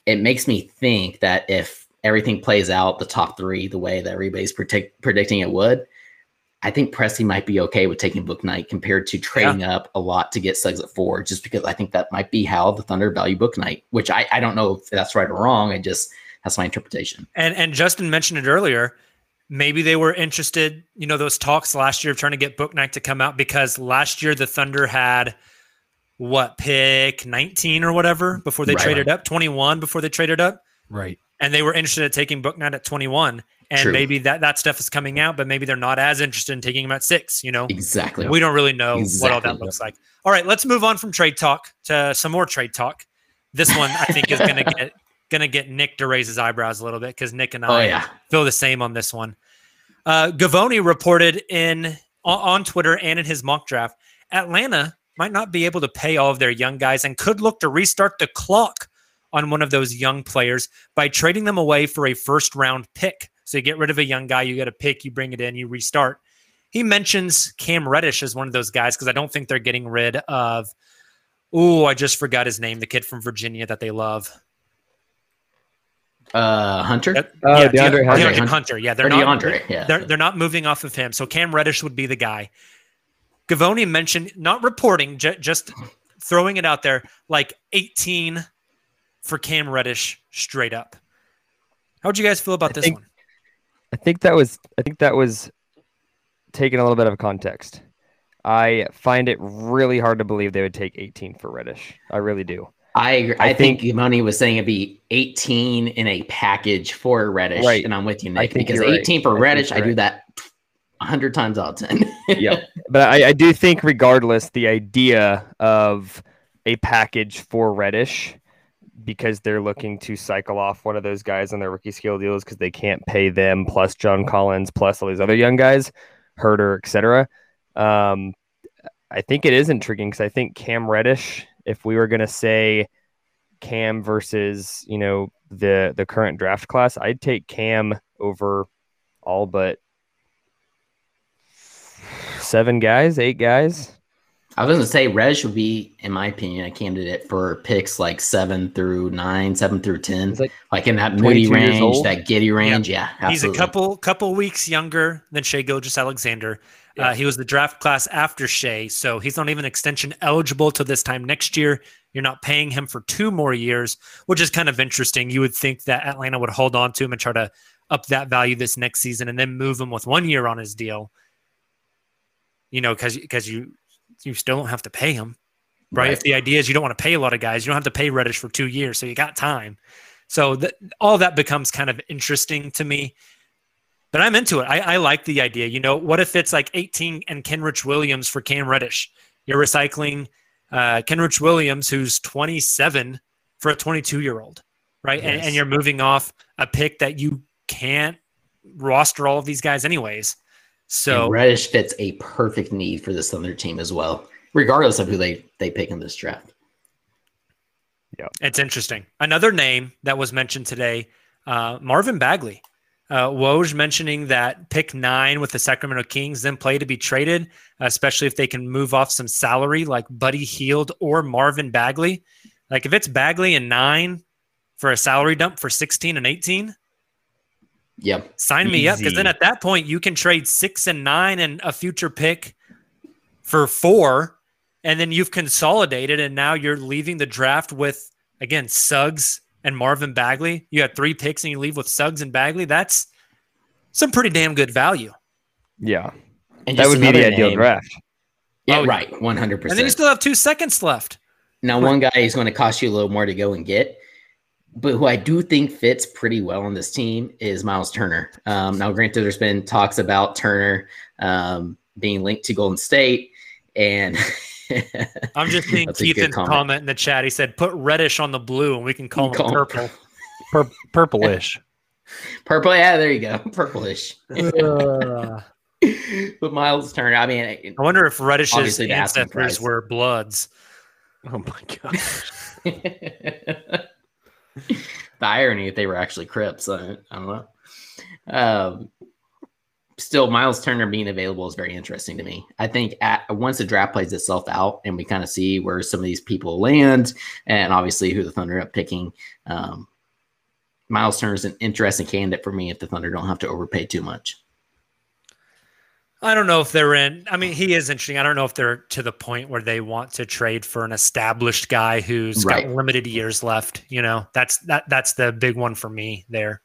it makes me think that if everything plays out the top three the way that everybody's predict, predicting it would, I think Presti might be okay with taking Bouknight compared to trading yeah. up a lot to get Suggs at four, just because I think that might be how the Thunder value Bouknight, which I, I don't know if that's right or wrong. I just that's my interpretation.
And and Justin mentioned it earlier. Maybe they were interested, you know, those talks last year of trying to get Bouknight to come out because last year the Thunder had what pick 19 or whatever before they right, traded up, 21 before they traded up.
Right.
And they were interested in taking Bouknight at 21 and True. maybe that that stuff is coming out, but maybe they're not as interested in taking him at six. You know,
exactly.
We don't really know exactly. what all that looks like. All right, let's move on from trade talk to some more trade talk. This one I think is going to get (laughs) going to get Nick to raise his eyebrows a little bit because Nick and oh, I oh, yeah. feel the same on this one. Uh, Givony reported in on Twitter and in his mock draft, Atlanta might not be able to pay all of their young guys and could look to restart the clock on one of those young players by trading them away for a first round pick. So you get rid of a young guy, you get a pick, you bring it in, you restart. He mentions Cam Reddish as one of those guys because I don't think they're getting rid of. Oh, I just forgot his name, the kid from Virginia that they love.
Uh, Hunter. Uh,
yeah, DeAndre, Hunter. DeAndre Hunter. Yeah, they're
or
not.
DeAndre. Yeah,
they're they're not moving off of him. So Cam Reddish would be the guy. Givony mentioned not reporting, j- just throwing it out there, like 18 for Cam Reddish straight up. How would you guys feel about
I
this
think,
one?
I think that was I think that was taken a little bit of context. I find it really hard to believe they would take 18 for Reddish. I really do.
I agree. I, I think, think Money was saying it'd be 18 in a package for Reddish,
right.
and I'm with you, Nick. because 18 right. for Reddish, I, I do that 100 times out of 10. (laughs)
yeah, (laughs) but I, I do think, regardless, the idea of a package for Reddish because they're looking to cycle off one of those guys on their rookie scale deals because they can't pay them plus John Collins plus all these other young guys, Huerter, etc. Um, I think it is intriguing because I think Cam Reddish, if we were going to say Cam versus you know the the current draft class, I'd take Cam over all but seven guys, eight guys.
I was going to say Reg would be, in my opinion, a candidate for picks like seven through nine, seven through ten, like, like, in that Moody range, that Giddey range. Yeah,
yeah he's a couple couple weeks younger than Shai Gilgeous-Alexander. Uh, yeah. Uh, he was the draft class after Shai, so he's not even extension eligible till this time next year. You're not paying him for two more years, which is kind of interesting. You would think that Atlanta would hold on to him and try to up that value this next season and then move him with one year on his deal. You know, because because you you still don't have to pay him, right? right? If the idea is you don't want to pay a lot of guys, you don't have to pay Reddish for two years, so you got time. So th- all that becomes kind of interesting to me. But I'm into it. I, I like the idea. You know, what if it's like 18 and Kenrich Williams for Cam Reddish? You're recycling uh, Kenrich Williams, who's 27, for a 22 year old, right? Yes. And, and you're moving off a pick that you can't roster all of these guys anyways. So
and Reddish fits a perfect need for this Thunder team as well, regardless of who they they pick in this draft.
Yeah, it's interesting. Another name that was mentioned today, uh, Marvin Bagley. Uh, Woj mentioning that pick nine with the Sacramento Kings, then play to be traded, especially if they can move off some salary like Buddy Hield or Marvin Bagley. Like if it's Bagley and nine for a salary dump for 16 and 18,
Yep.
Sign Easy. me up because then at that point you can trade six and nine and a future pick for four, and then you've consolidated, and now you're leaving the draft with again Suggs and Marvin Bagley. You had three picks and you leave with Suggs and Bagley. That's some pretty damn good value.
Yeah. And that would be the ideal draft.
Yeah, oh, right. 100%.
And then you still have two seconds left.
Now, one guy is going to cost you a little more to go and get but who I do think fits pretty well on this team is Myles Turner. Um, now, granted, there's been talks about Turner um, being linked to Golden State, and (laughs)
I'm just seeing Keith's comment. comment. in the chat. He said, "Put reddish on the blue, and we can call, him call purple, him (laughs)
Pur- purplish." (laughs)
Purple, yeah, there you go, purplish. uh. but Myles Turner, I mean,
I wonder if Reddish's ancestors were Bloods.
Oh my gosh. (laughs)
the irony if they were actually Crips, I, I don't know. Um, still, Myles Turner being available is very interesting to me. I think at, once the draft plays itself out and we kind of see where some of these people land, and obviously who the Thunder are picking, um, Myles Turner is an interesting candidate for me if the Thunder don't have to overpay too much.
I don't know if they're in. I mean, he is interesting. I don't know if they're to the point where they want to trade for an established guy who's
Right.
got limited years left. You know, that's that that's the big one for me there.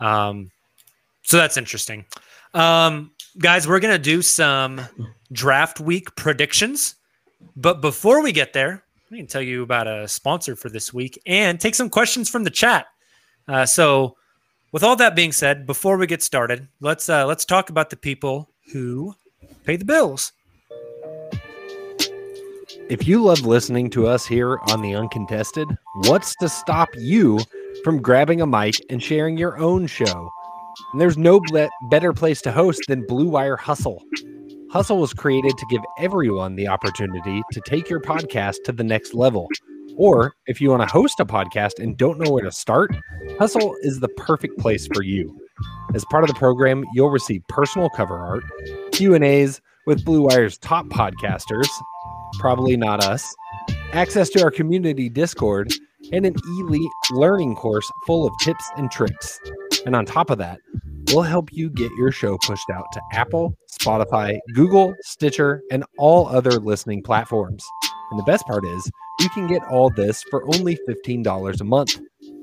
Um, so that's interesting. Um, guys, we're gonna do some draft week predictions, but before we get there, I can tell you about a sponsor for this week and take some questions from the chat. Uh, so, with all that being said, before we get started, let's uh, let's talk about the people who pay the bills.
If you love listening to us here on the Uncontested, what's to stop you from grabbing a mic and sharing your own show? And there's no ble- better place to host than Blue Wire Hustle. Hustle was created to give everyone the opportunity to take your podcast to the next level. Or if you want to host a podcast and don't know where to start, Hustle is the perfect place for you. As part of the program, you'll receive personal cover art, Q&As with Blue Wire's top podcasters, probably not us, access to our community Discord, and an elite learning course full of tips and tricks. And on top of that, we'll help you get your show pushed out to Apple, Spotify, Google, Stitcher, and all other listening platforms. And the best part is, you can get all this for only $15 a month,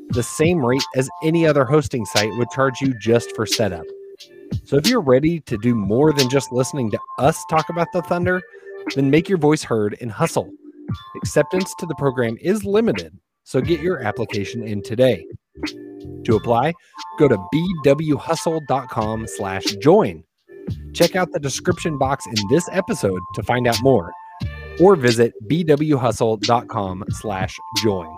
the same rate as any other hosting site would charge you just for setup. So if you're ready to do more than just listening to us talk about the Thunder, then make your voice heard and hustle. Acceptance to the program is limited, so get your application in today. To apply, go to bwhustle.com slash join. Check out the description box in this episode to find out more, or visit bwhustle.com slash join.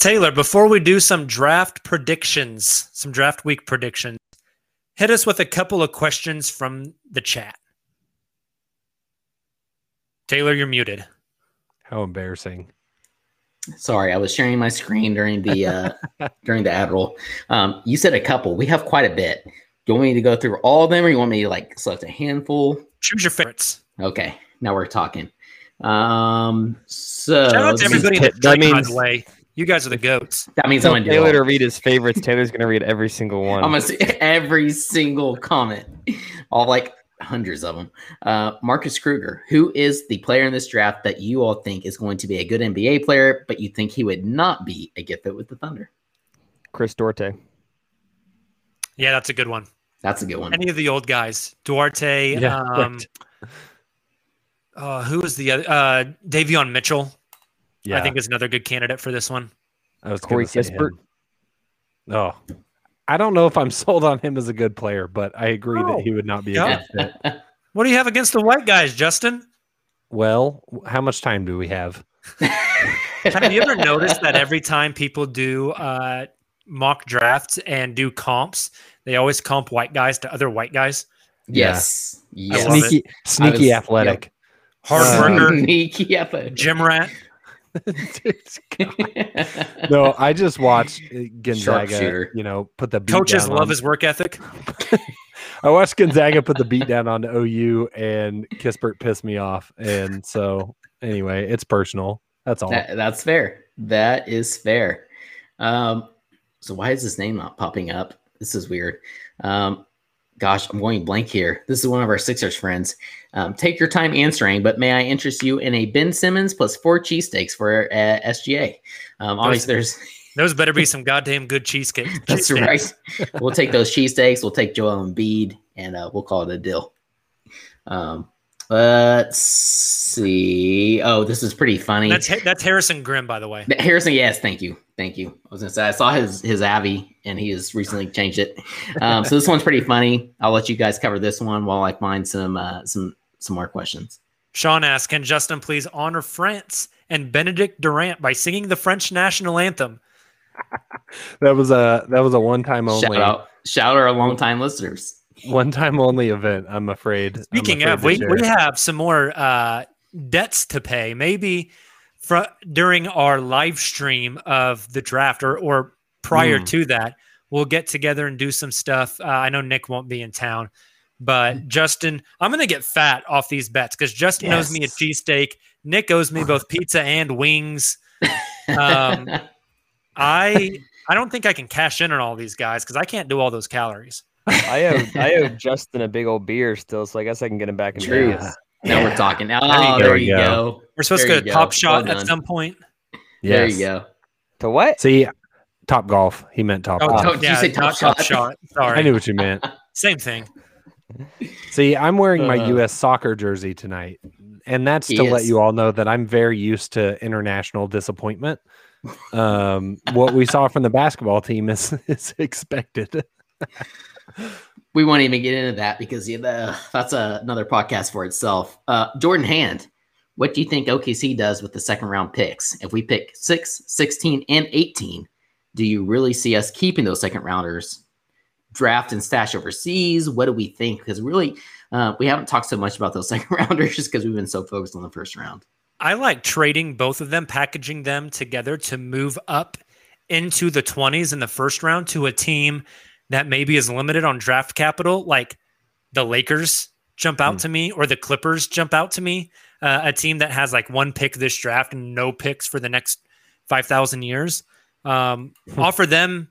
Tayler, before we do some draft predictions, some draft week predictions, hit us with a couple of questions from the chat. Tayler, you're muted.
How embarrassing.
Sorry, I was sharing my screen during the uh, (laughs) during the ad roll. Um, you said a couple. We have quite a bit. Do you want me to go through all of them, or you want me to like select a handful?
Choose your favorites.
Okay, now we're talking. Um, so
Shout out to everybody in
that
the chat, by the way. You guys are the goats.
that means I'm
Tell
gonna do Tayler
to read his favorites. Tayler's going to read every single one.
I'm gonna see every single comment, all like hundreds of them. Uh, Marcus Kruger, who is the player in this draft that you all think is going to be a good NBA player, but you think he would not be a good fit with the Thunder?
Chris Duarte.
Yeah, that's a good one.
That's a good one.
Any of the old guys, Duarte.
Yeah,
um, Uh, who is the other? Uh, Davion Mitchell.
Yeah,
I think is another good candidate for this one.
I was
Corey
going to say
Kispert.
him. Oh, I don't know if I'm (laughs) sold on him as a good player, but I agree
Oh.
that he would not be a good fit. (laughs)
What do you have against the white guys, Justin?
Well, how much time do we have? (laughs)
Have you ever noticed that every time people do uh, mock drafts and do comps, they always comp white guys to other white guys?
yes.
I
Yes.
Sneaky, sneaky
was-
athletic.
Hard
Uh,
worker,
Sneaky athletic.
gym rat. (laughs)
no, I just watched uh, Gonzaga. You know, put the beat
Coaches
down
love
on-
his work ethic. (laughs)
I watched Gonzaga put the beat down on OU, and Kispert pissed me off. And so, anyway, it's personal. That's all.
That- that's fair. That is fair. Um, so why is his name not popping up? This is weird. Um, gosh, I'm going blank here. This is one of our Sixers friends. Um, take your time answering, but may I interest you in a Ben Simmons plus four cheesesteaks for uh, SGA? Um, obviously, there's
Those better be (laughs) some goddamn good cheesecake. (laughs)
that's
cheesesteaks.
right. We'll take those cheesesteaks. We'll take Joel Embiid, and uh, we'll call it a deal. Um, let's see. Oh, this is pretty funny.
That's that's Harrison Grimm, by the way.
Harrison, yes, thank you, thank you. I was gonna say I saw his his Avi, and he has recently changed it. Um, so this one's pretty funny. I'll let you guys cover this one while I find some uh, some some more questions.
Sean asks, "Can Justin please honor France and Benedict Durant by singing the French national anthem?" (laughs)
That was a that was a one time
Shout
only
out, shout out our longtime listeners.
one time only event. I'm afraid. I'm
Speaking
afraid
of, we, we have some more uh, debts to pay. Maybe fr- during our live stream of the draft or, or prior
Hmm.
to that, we'll get together and do some stuff. Uh, I know Nick won't be in town, but Justin, I'm going to get fat off these bets because Justin owes me a
Yes.
cheesesteak. Nick owes me both pizza and wings. Um, (laughs) I I don't think I can cash in on all these guys because I can't do all those calories.
I owe (laughs) I owe Justin a big old beer still, so I guess I can get him back in
True.
Vegas.
now we're talking. (laughs) Oh,
you
there
go.
you
There you
go.
We're supposed
There
to go to Top. Shot
Well
at some point.
There you go.
To what?
See, Top Golf. He meant Top
Oh,
Golf.
Top- did you
yeah,
say Top
Top,
Shot?
Shot. Sorry,
I knew what you meant.
same thing.
See, I'm wearing my
Uh.
U.S. soccer jersey tonight, and that's
He
to let you all know that I'm very used to international disappointment. Um, what we saw from the basketball team is (laughs) is expected. (laughs)
we won't even get into that because yeah, the, that's a, another podcast for itself. Uh, Jordan Hand, what do you think OKC does with the second round picks? If we pick 6, 16, and 18, do you really see us keeping those second rounders, draft and stash overseas? What do we think? Because really, uh, we haven't talked so much about those (laughs) second rounders just because we've been so focused on the first round.
I like trading both of them, packaging them together to move up into the 20s in the first round to a team that maybe is limited on draft capital, like the Lakers jump out
Hmm.
to me or the Clippers jump out to me. Uh, a team that has like one pick this draft and no picks for the next 5,000 years. Um, offer them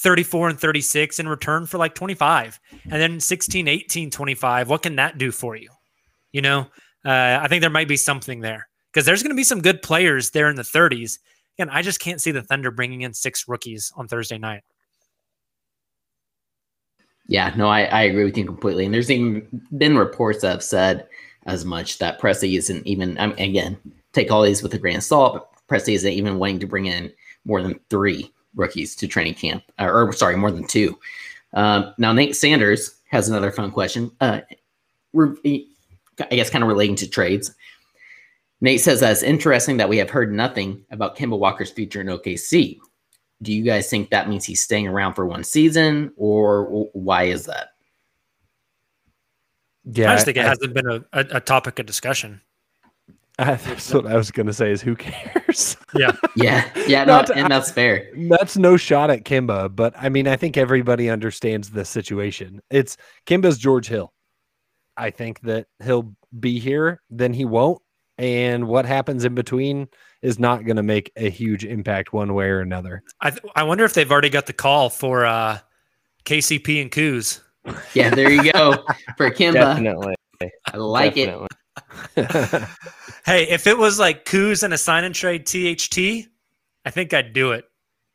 34 and 36 in return for like 25 and then 16 18 25 what can that do for you? You know uh, i think there might be something there. Because there's going to be some good players there in the 30s and i just can't see the thunder bringing in six rookies on thursday night.
Yeah, no, I, I agree with you completely. And there's even been reports that have said as much that Presti isn't even, I mean, again, take all these with a grain of salt, but Presti isn't even wanting to bring in more than three rookies to training camp, or, or sorry, more than two. Um, now, Nate Sanders has another fun question. Uh, re- I guess kind of relating to trades. Nate says that it's interesting that we have heard nothing about Kemba Walker's future in OKC do you guys think that means he's staying around for one season or why is that
Yeah,
i just think it
I-
hasn't been a, a, a topic of discussion
I- (laughs) that's what I was going to say. Is who cares? (laughs)
yeah yeah no,
Not-
and that's fair
That's no shot at Kemba, but I mean, I think everybody understands the situation. It's Kemba's George Hill. I think that he'll be here, then he won't. And what happens in between is not going to make a huge impact one way or another.
i, th- I wonder if they've already got the call for uh, kcp and Kuz.
yeah there you go for Kemba
Definitely.
i like
definitely. (laughs)
hey if it was like Kuz and a sign and trade tht i think i'd do it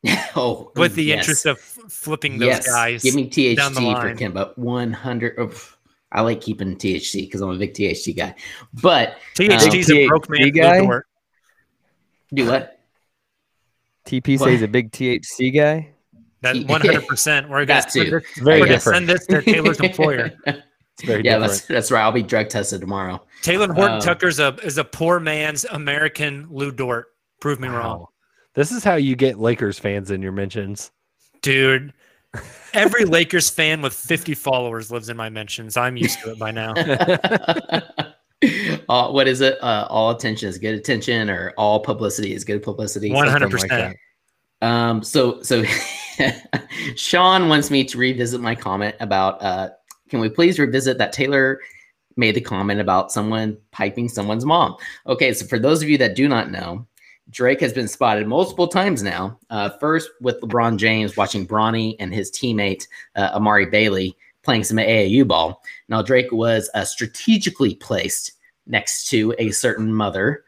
it (laughs) oh
with the
yes.
interest of flipping those
yes
guys
give me tht
down the
for
line.
Kemba 100 oof. I like keeping THC because I'm a big THC guy. But
THC's um, a broke man
guy?
guy.
do what?
TP
What?
says a big THC guy.
That 100. percent We're gonna, we're
very
gonna send this to Tayler's (laughs) employer.
It's very
yeah,
different.
that's that's right. I'll be drug tested tomorrow.
Talen Horton
Um,
Tucker's a is a poor man's American Lu Dort. Prove me wrong,
This is how you get Lakers fans in your mentions.
dude. (laughs) Every Lakers fan with 50 followers lives in my mentions. I'm used to it by now. (laughs)
all, what is it? Uh, all attention is good attention, or all publicity is good publicity.
Hundred percent.
that. Um, so so (laughs) Sean wants me to revisit my comment about uh, can we please revisit that Tayler made the comment about someone piping someone's mom. Okay, so for those of you that do not know, Drake has been spotted multiple times now. Uh, first with LeBron James watching Bronny and his teammate uh, Amari Bailey playing some AAU ball. Now Drake was uh, strategically placed next to a certain mother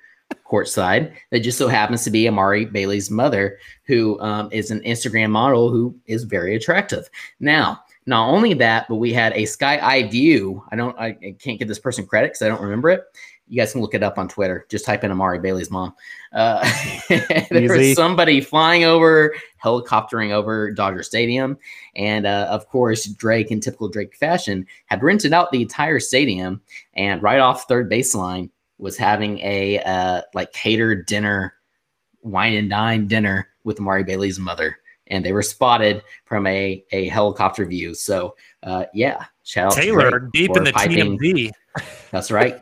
courtside that just so happens to be Amari Bailey's mother, who um, is an Instagram model who is very attractive. Now, not only that, but we had a sky eye view. I don't, I, I can't give this person credit because I don't remember it. You guys can look it up on Twitter. Just type in Amari Bailey's mom. Uh, (laughs) there
Easy.
was somebody flying over, helicoptering over Dodger Stadium, and uh, of course, Drake, in typical Drake fashion, had rented out the entire stadium. And right off third baseline was having a uh, like catered dinner, wine and dine dinner with Amari Bailey's mother, and they were spotted from a a helicopter view. So uh, yeah, shout out to
Tayler,
Drake
deep in the
piping.
TMZ.
That's right.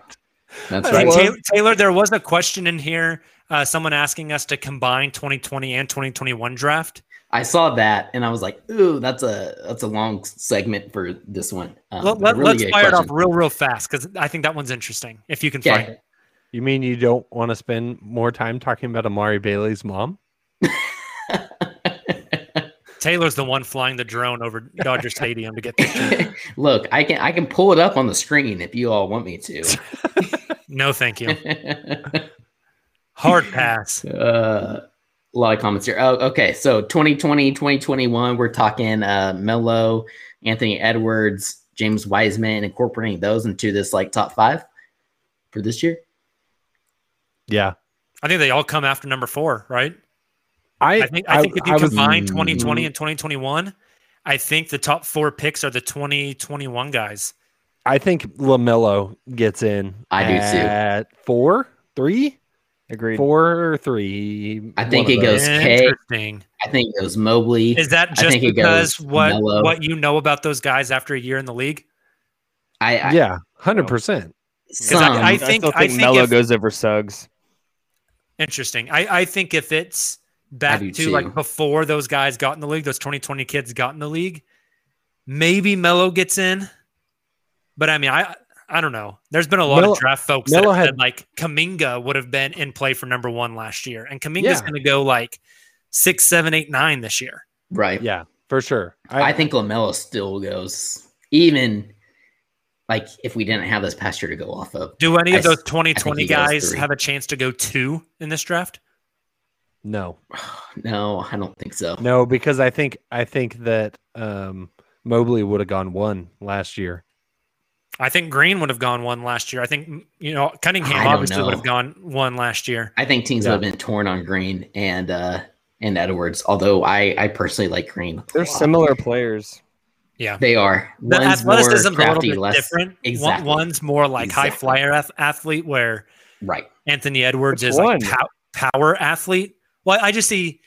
That's right.
Tayler, Tayler, there was a question in here. Uh, someone asking us to combine 2020 and 2021 draft.
I saw that and I was like, "Ooh, that's a that's a long segment for this one." Um,
Let,
but a really
us
good
fire it off real, real fast because I think that one's interesting. If you can
Okay.
find it.
You mean you don't want to spend more time talking about Amari Bailey's mom? (laughs)
Tayler's the one flying the drone over Dodger Stadium to get pictures. (laughs)
Look, I can I can pull it up on the screen if you all want me to. (laughs)
No, thank you. (laughs) Hard pass.
uh, a lot of comments here. Oh, okay. So 2020, 2021, we're talking uh, Melo, Anthony Edwards, James Wiseman, incorporating those into this like top five for this year.
Yeah.
I think they all come after number four, right?
I,
I think I think if you
was-
combine 2020 mm. and 2021, I think the top four picks are the 2021 guys.
I think LaMelo gets in.
I do too.
At four, three,
Agreed.
four or three.
I think it goes
those.
K.
Interesting.
I think it goes Mobley.
Is that
I
just
think
because what
Melo.
what you know about those guys after a year in the league?
I, I
Yeah, hundred percent.
some,
I- I
I,
think-
still think
think
Melo
if-
goes over Suggs.
Interesting. I, I think if it's back to
too.
like before those guys got in the league, those 2020 kids got in the league, maybe Melo gets in. But I mean, I I don't know. There's been a lot
Melo-
of draft folks
Melo
that have
had-
said like Kuminga would have been in play for number one last year, and Kuminga's
Yeah.
going to go like six, seven, eight, nine this year.
right.
Yeah, for sure.
I, think Lamelo still goes even like if we didn't have this past year to go off of.
Do any
I
of those 2020 guys have a chance to go two in this draft?
No, (sighs)
No, I don't think so.
no, because I think I think that um, Mobley would have gone one last year.
I think Green would have gone one last year. I think you know Cunningham
don't
obviously would have gone one last year.
I think teams
Yeah.
would have been torn on Green and uh and Edwards. Although I I personally like Green.
They're similar players.
Yeah.
They are.
The
One's more
athleticism is a little
crafty,
bit
less
different. One-
Exactly.
one's more like high flyer ath- athlete, where
right.
Anthony Edwards
Which
is like pow- power athlete. Well, I just see,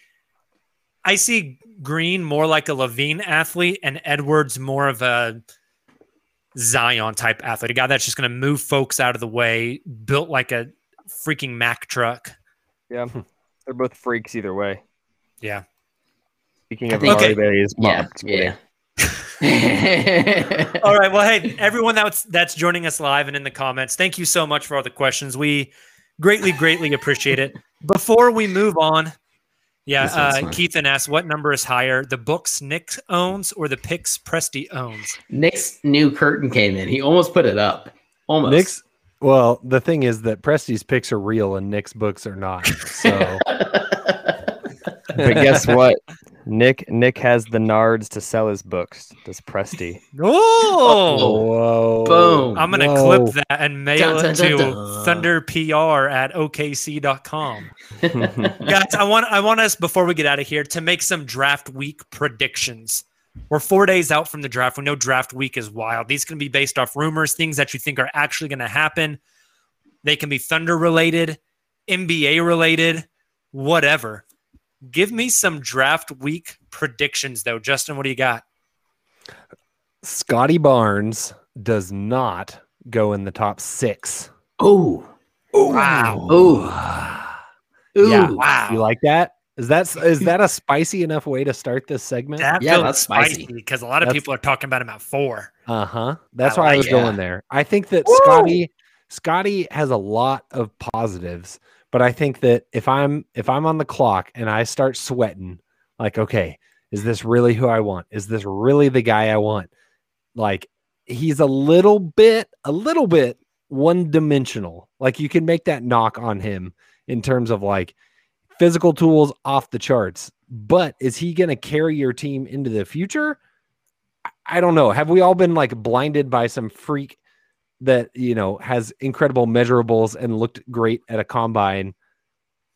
I see Green more like a LaVine athlete, and Edwards more of a Zion type athlete, a guy that's just going to move folks out of the way, built like a freaking Mack truck.
Yeah, hmm. they're both freaks either way.
Yeah.
Speaking of
think-
Amari
Okay.
Bailey's mom,
Yeah. Yeah. (laughs)
All right. Well, hey, everyone that's that's joining us live and in the comments, thank you so much for all the questions. We greatly, greatly appreciate it. Before we move on, yeah,
This
uh,
fun.
Keith and asked what number is higher, the books Nick owns or the picks Presti owns?
Nick's new curtain came in. He almost put it up. Almost.
Nick's. Well, the thing is that Presti's picks are real and Nick's books are not. So (laughs)
But guess what? Nick Nick has the nards to sell his books. Does Presti? (laughs)
Oh!
oh, Whoa.
Boom.
I'm gonna
Whoa.
clip that and mail
Dun,
it
dun,
to
dun, dun.
thunderpr at okc.com. (laughs) Guys, I want I want us before we get out of here to make some draft week predictions. We're four days out from the draft. We know draft week is wild. These can be based off rumors, things that you think are actually going to happen. They can be Thunder related, NBA related, whatever. Give me some draft week predictions, though. Justin, what do you got?
Scottie Barnes does not go in the top six.
Oh.
Wow.
Oh.
Yeah.
Wow.
You like that? Is that is that a (laughs) spicy enough way to start this segment?
That
Yeah, that's
spicy
spicy.
because a lot of
That's-
people are talking about him at four.
Uh huh. That's
I
why I was
it.
going there. I think that Scottie Scottie has a lot of positives, but I think that if I'm if I'm on the clock and I start sweating, like, okay, is this really who I want? Is this really the guy I want? Like, he's a little bit, a little bit one dimensional. Like, you can make that knock on him in terms of like physical tools off the charts. But is he going to carry your team into the future? I- I don't know. Have we all been like blinded by some freak that, you know, has incredible measurables and looked great at a combine?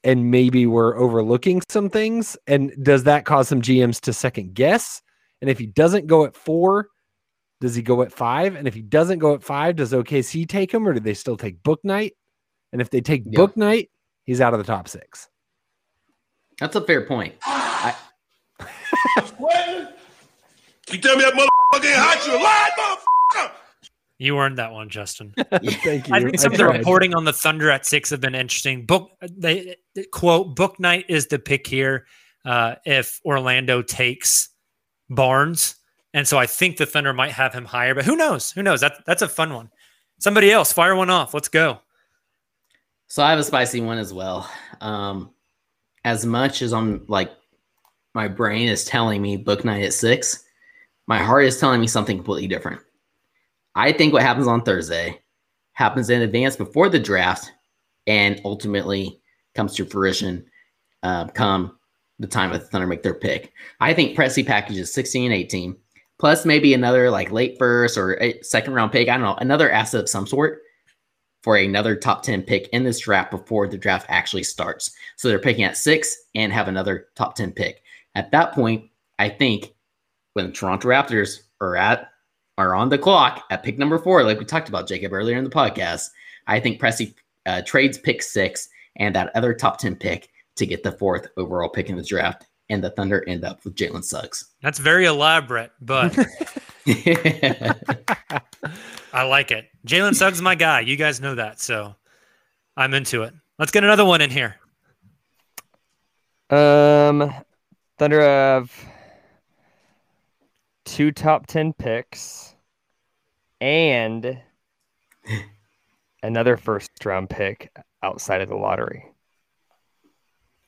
And maybe we're overlooking some things. And does that cause some GMs to second guess? And if he doesn't go at four, does he go at five? And if he doesn't go at five, does OKC take him or do they still take Bouknight? And if they take
Yeah.
Bouknight, he's out of the top six.
That's a fair point. I, (laughs)
You tell me that motherfucker ain't hot, you a lying motherfucker.
You earned that one, Justin. (laughs)
Thank you.
I think some
I
of the reporting on the Thunder at six have been interesting. Book they quote Bouknight is the pick here uh, if Orlando takes Barnes, and so I think the Thunder might have him higher. But who knows? Who knows? That that's a fun one. Somebody else fire one off. Let's go.
So I have a spicy one as well. Um, as much as I'm like, my brain is telling me Bouknight at six, my heart is telling me something completely different. I think what happens on Thursday happens in advance before the draft and ultimately comes to fruition uh, come the time of the Thunder make their pick. I think Presti packages 16 and 18, plus maybe another like late first or a second round pick. I don't know, another asset of some sort for another top 10 pick in this draft before the draft actually starts. So they're picking at six and have another top 10 pick. At that point, I think when the Toronto Raptors are at are on the clock at pick number four, like we talked about Jacob earlier in the podcast, I think Presti uh, trades pick six and that other top 10 pick to get the fourth overall pick in the draft. And the Thunder end up with Jalen Suggs.
That's very elaborate, but (laughs) (laughs) I like it. Jalen Suggs, is my guy. You guys know that, so I'm into it. Let's get another one in here.
Um, Thunder have two top ten picks and another first round pick outside of the lottery.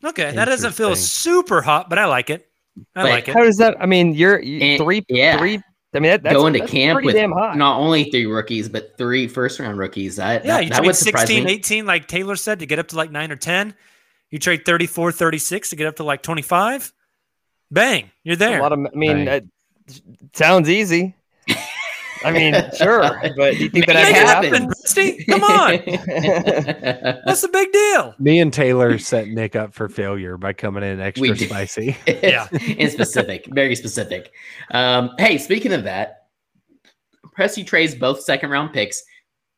Okay, that doesn't feel super hot, but I like it. I
But
like it.
How does that? I mean, you're you,
And-
three,
yeah.
three. I mean, that, that's
Going to
that's
camp with
damn high.
not only three rookies, but three first round rookies. That,
Yeah,
that,
you
that
trade
would
16,
me.
18, like Tayler said, to get up to like nine or 10. You trade 34, 36 to get up to like 25. Bang, you're there.
a lot of. I mean,
Right.
sounds easy. (laughs) I mean, sure, but do you think that
Make
Make
it
it happen, Rusty. Come on. (laughs) What's the big deal?
Me and Tayler set Nick up for failure by coming in extra spicy. (laughs) (laughs)
Yeah.
in specific, very specific. Um, hey, speaking of that, Presti trades both second round picks,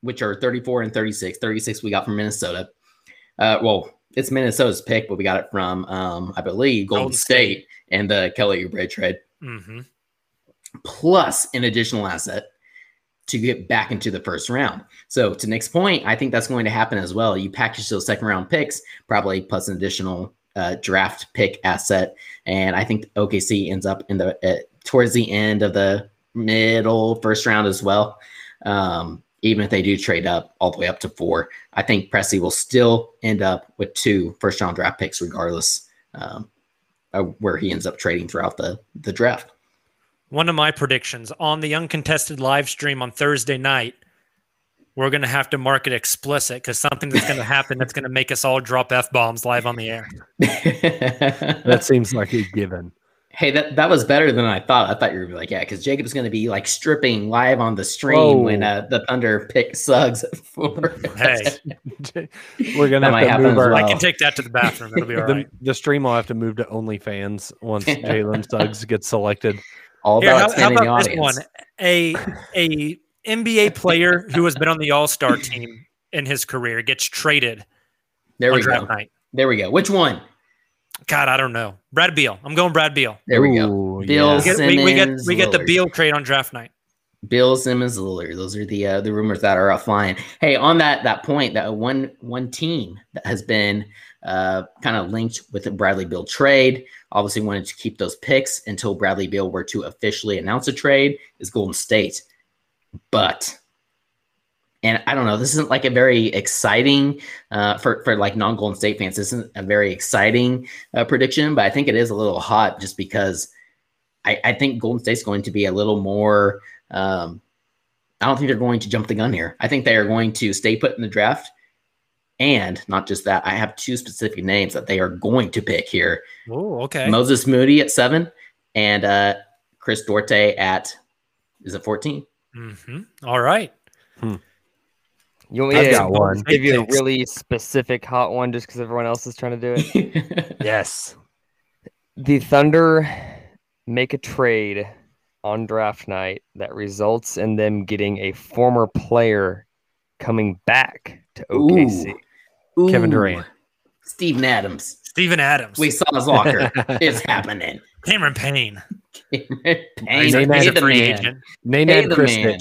which are 34 and 36. 36 we got from Minnesota. Uh, well, it's Minnesota's pick, but we got it from, um, I believe, Golden,
Golden
State, and the Kelly Oubre trade,
hmm
plus an additional asset to get back into the first round. So, to Nick's point, I think that's going to happen as well. You package those second round picks, probably plus an additional uh, draft pick asset, and I think OKC ends up in the uh, towards the end of the middle first round as well. Um, even if they do trade up all the way up to four, I think Presti will still end up with two first round draft picks, regardless um, of where he ends up trading throughout the the draft.
One of my predictions on the uncontested live stream on Thursday night, we're going to have to mark it explicit because something that's going to happen that's going to make us all drop F bombs live on the air. (laughs)
That seems like a given.
Hey, that, that was better than I thought. I thought you were be like, yeah, because Jacob's gonna be like stripping live on the stream when uh, the Thunder pick Suggs for
Hey, (laughs)
We're gonna
That might
have
happen
to move our.
well.
I can take that to the bathroom. It'll be (laughs) all
the,
right.
the stream will have to move to OnlyFans once Jalen Suggs gets selected.
All
Here,
about
how, how
expanding the
about this one? A a NBA player who has been on the All Star team in his career gets traded
There
on
we
draft
go.
night.
There we go. Which one?
God, I don't know. Brad Beal. I'm going Brad Beal.
There we go.
Ooh,
Bill
We get, we, we get we get the Beal trade on draft night.
Bill Simmons, Lillard. Those are the uh, the rumors that are flying. Hey, on that that point, that one one team that has been uh, kind of linked with the Bradley Beal trade, obviously wanted to keep those picks until Bradley Beal were to officially announce a trade is Golden State. But and I don't know, this isn't like a very exciting uh, for for like non Golden State fans. This isn't a very exciting uh, prediction, but I think it is a little hot just because I, I think Golden State's going to be a little more. Um, I don't think they're going to jump the gun here. I think they are going to stay put in the draft. And not just that, I have two specific names that they are going to pick here
Oh, okay.
Moses Moody at seven and uh, Chris Duarte at, is it 14?
Mm-hmm. All right.
You want me
I've
to
got one.
give you a really specific hot one just because everyone else is trying to do it? (laughs)
Yes.
the Thunder make a trade on draft night that results in them getting a former player coming back to OKC.
Ooh.
Kevin
Ooh.
Durant.
Steven Adams.
Steven Adams.
We saw his walker. (laughs) it's happening.
Cameron Payne.
Cameron Payne,
He's a,
Name
he's
hey
a
the
free
man.
agent.
Nenad
Hey, the man.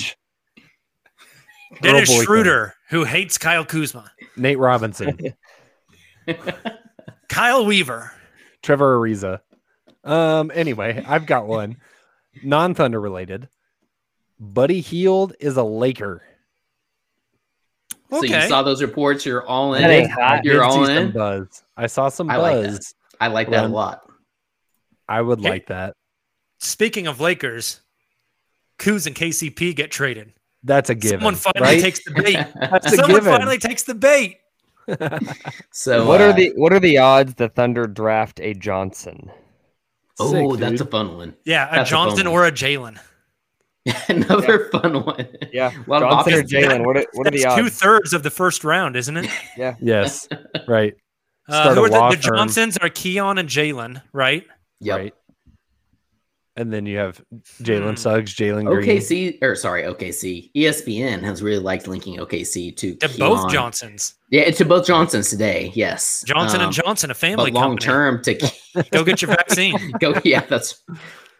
Dennis
boy,
Schroeder, who hates Kyle Kuzma.
Nate Robinson, (laughs)
Kyle Weaver.
Trevor Ariza. Um. Anyway, I've got one. Non-Thunder related. Buddy Hield is a Laker.
So
Okay.
you saw those reports. You're all in.
That
I
hot.
You're all in.
buzz. I saw some
I like that.
buzz.
I like that a lot.
I would
Hey.
like that.
Speaking of Lakers, Kuz and KCP get traded.
That's a given.
Someone finally
right?
takes the bait. (laughs)
That's a
Someone
given.
finally takes the bait. (laughs)
So
what
uh,
are the what are the odds the Thunder draft a Johnson?
Oh,
Sick,
that's a fun one.
Yeah, a
That's
Johnson
fun
or a Jalen. (laughs)
Another fun one.
Yeah,
A lot of
Johnson or. Jalen. What are, what are the
odds? Two thirds of the first round, isn't it? (laughs) Yeah.
Yes. (laughs) Right.
Uh, who are the, the. Johnsons are Keon and Jalen, right?
Yep.
Right. And then you have Jalen
Hmm.
Suggs, Jalen Green.
OKC or sorry, OKC. ESPN has really liked linking OKC to
They're both Johnsons.
Yeah, it's to both Johnsons today. Yes,
Johnson
Um,
and Johnson, a family
But long
company.
term to
Go get your vaccine.
go. Yeah, that's.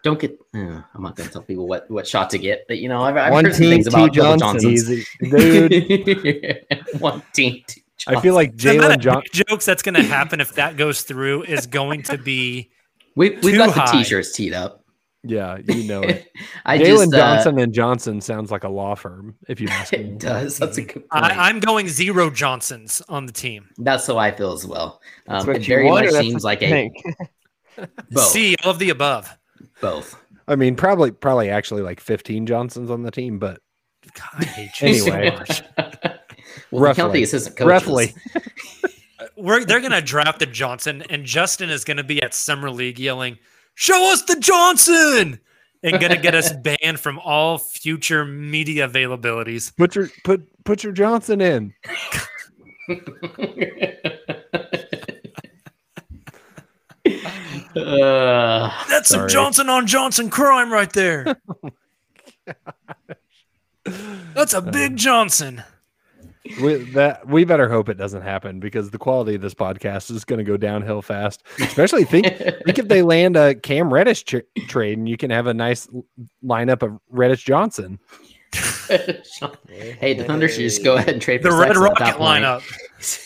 Don't get. uh, I'm not going to tell people what what shot to get, but you know, I've, I've
One
heard
team,
things about double
Johnsons.
Easy. (laughs) Dude, (laughs)
One team. Two
I feel like Jalen
of
John.
jokes that's going to happen if that goes through is going to be (laughs)
we we've
too
got the t-shirts teed up.
Yeah, you know it.
I
Jalen
just uh,
Johnson and Johnson sounds like a law firm, if you ask me.
It does. That's a good point.
I, I'm going zero Johnsons on the team.
that's how I feel as well. Um, it very much seems like
you
a both.
See all of the above.
Both.
I mean, probably, probably actually like 15 Johnsons on the team, but
God, I hate you
Anyway.
much. (laughs)
well, if count
Roughly.
the assistant coaches.
roughly. (laughs)
Uh, we're, they're going to draft a Johnson, and Justin is going to be at Summer League yelling, Show us the Johnson! And going to get us banned from all future media availabilities.
Put your put put your Johnson in. (laughs)
Uh,
That's some Johnson on Johnson crime right there. (laughs) That's a big Johnson.
We, that we better hope it doesn't happen because the quality of this podcast is going to go downhill fast. Especially think think if they (laughs) land a Cam Reddish tr- trade and you can have a nice l- lineup of Reddish Johnson. (laughs)
hey, the Thunder should just go ahead and trade
The
for
Red
Sexton at
Rocket
point.
lineup.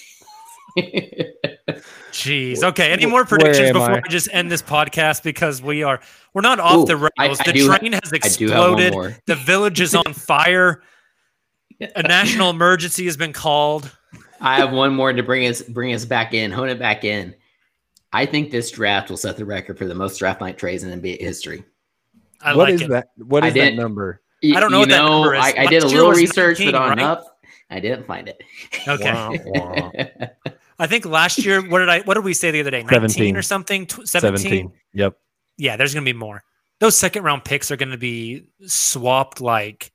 Jeez. Okay. Any more predictions before
I?
I? just end this podcast because we are we're not off
Ooh,
the rails.
I- I
the train has
have one
exploded. The village is on fire. A national (laughs) emergency has been called.
I have one more to bring us bring us back in, hone it back in. I think this draft will set the record for the most draft night trades in NBA history.
I
What
like
is
it.
that? What
I
that number?
Y-
I don't know
you
what that number is.
I, I did a little research,
19,
but on
right?
up, I didn't find it.
Okay. (laughs)
Wah, wah.
I think last year, what did I what did we say the other day? 19
17.
or something? Tw- 17?
17. Yep.
yeah, there's going to be more. Those second round picks are going to be swapped like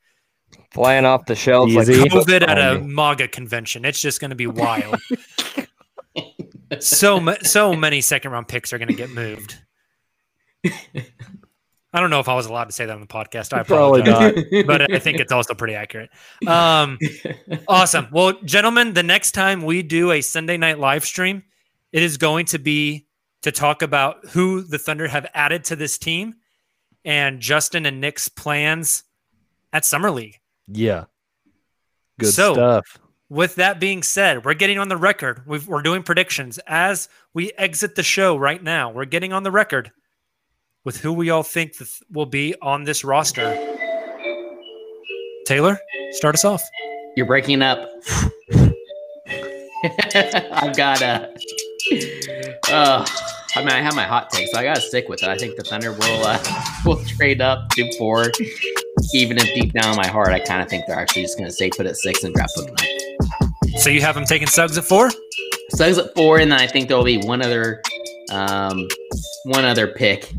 Flying off the shelves like
COVID at a
Only.
MAGA convention. It's just going to be wild. so so many second round picks are going to get moved. I don't know if I was allowed to say that on the podcast. I
Probably not.
but I think it's also pretty accurate. Um, (laughs) awesome. Well, gentlemen, the next time we do a Sunday night live stream, it is going to be to talk about who the Thunder have added to this team and Justin and Nick's plans at Summer League.
Yeah. Good
So-
stuff.
With that being said, we're getting on the record. We've, we're doing predictions as we exit the show right now. We're getting on the record with who we all think th- will be on this roster. Tayler, start us off.
You're breaking up. (laughs) I've got a. Uh, I mean, I have my hot take, so I gotta stick with it. I think the Thunder will uh, (laughs) will trade up to four, even if deep down in my heart, I kind of think they're actually just gonna stay put at six and draft Book.
So you have them taking Suggs at four?
Suggs at four, and then I think there will be one other, um, one other pick,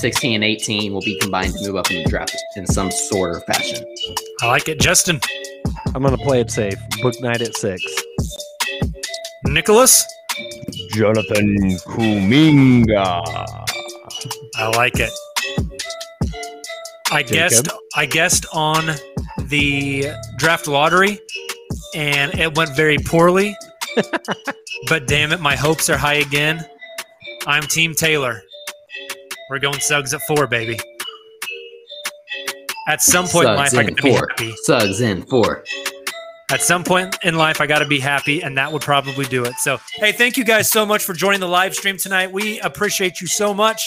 sixteen and eighteen, will be combined to move up in the draft in some sort of fashion.
I like it. Justin,
I'm gonna play it safe. Bouknight at six.
Nicholas,
Jonathan Kuminga.
I like it. I guessed I guessed on the draft lottery and it went very poorly. (laughs) but damn it, my hopes are high again. I'm Team Tayler. We're going Suggs at four, baby. At some point in
Suggs
life, I gotta be happy.
Suggs in four.
At some point in life, I got to be happy, and that would probably do it. So, hey, thank you guys so much for joining the live stream tonight. We appreciate you so much.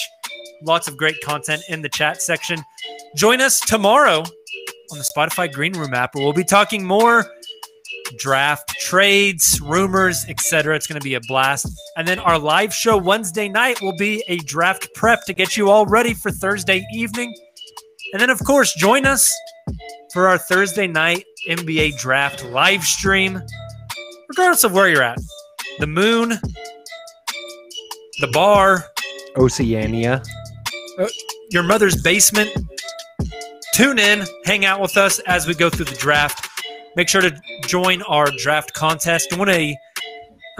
Lots of great content in the chat section. Join us tomorrow on the Spotify Green Room app, where we'll be talking more draft trades, rumors, etc. It's going to be a blast. And then our live show Wednesday night will be a draft prep to get you all ready for Thursday evening. And then, of course, join us for our Thursday night NBA draft live stream, regardless of where you're at. The moon, the bar,
Oceania.
Uh, your mother's basement. Tune in, hang out with us as we go through the draft. Make sure to join our draft contest to win a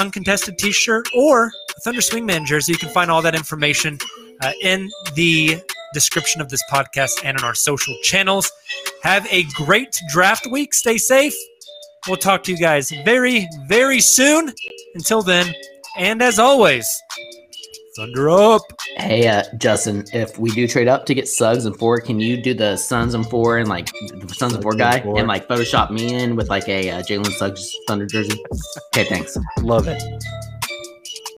uncontested T-shirt or a Thunder Swingman jersey. You can find all that information uh, in the description of this podcast and on our social channels. Have a great draft week. Stay safe. We'll talk to you guys very, very soon. Until then, and as always, Thunder up.
Hey, uh, Justin, if we do trade up to get Suggs and four, can you do the Suns and four and like the Suns and four
and
guy
four.
and like Photoshop me in with like a uh, Jalen Suggs Thunder jersey? Okay, thanks.
Love it.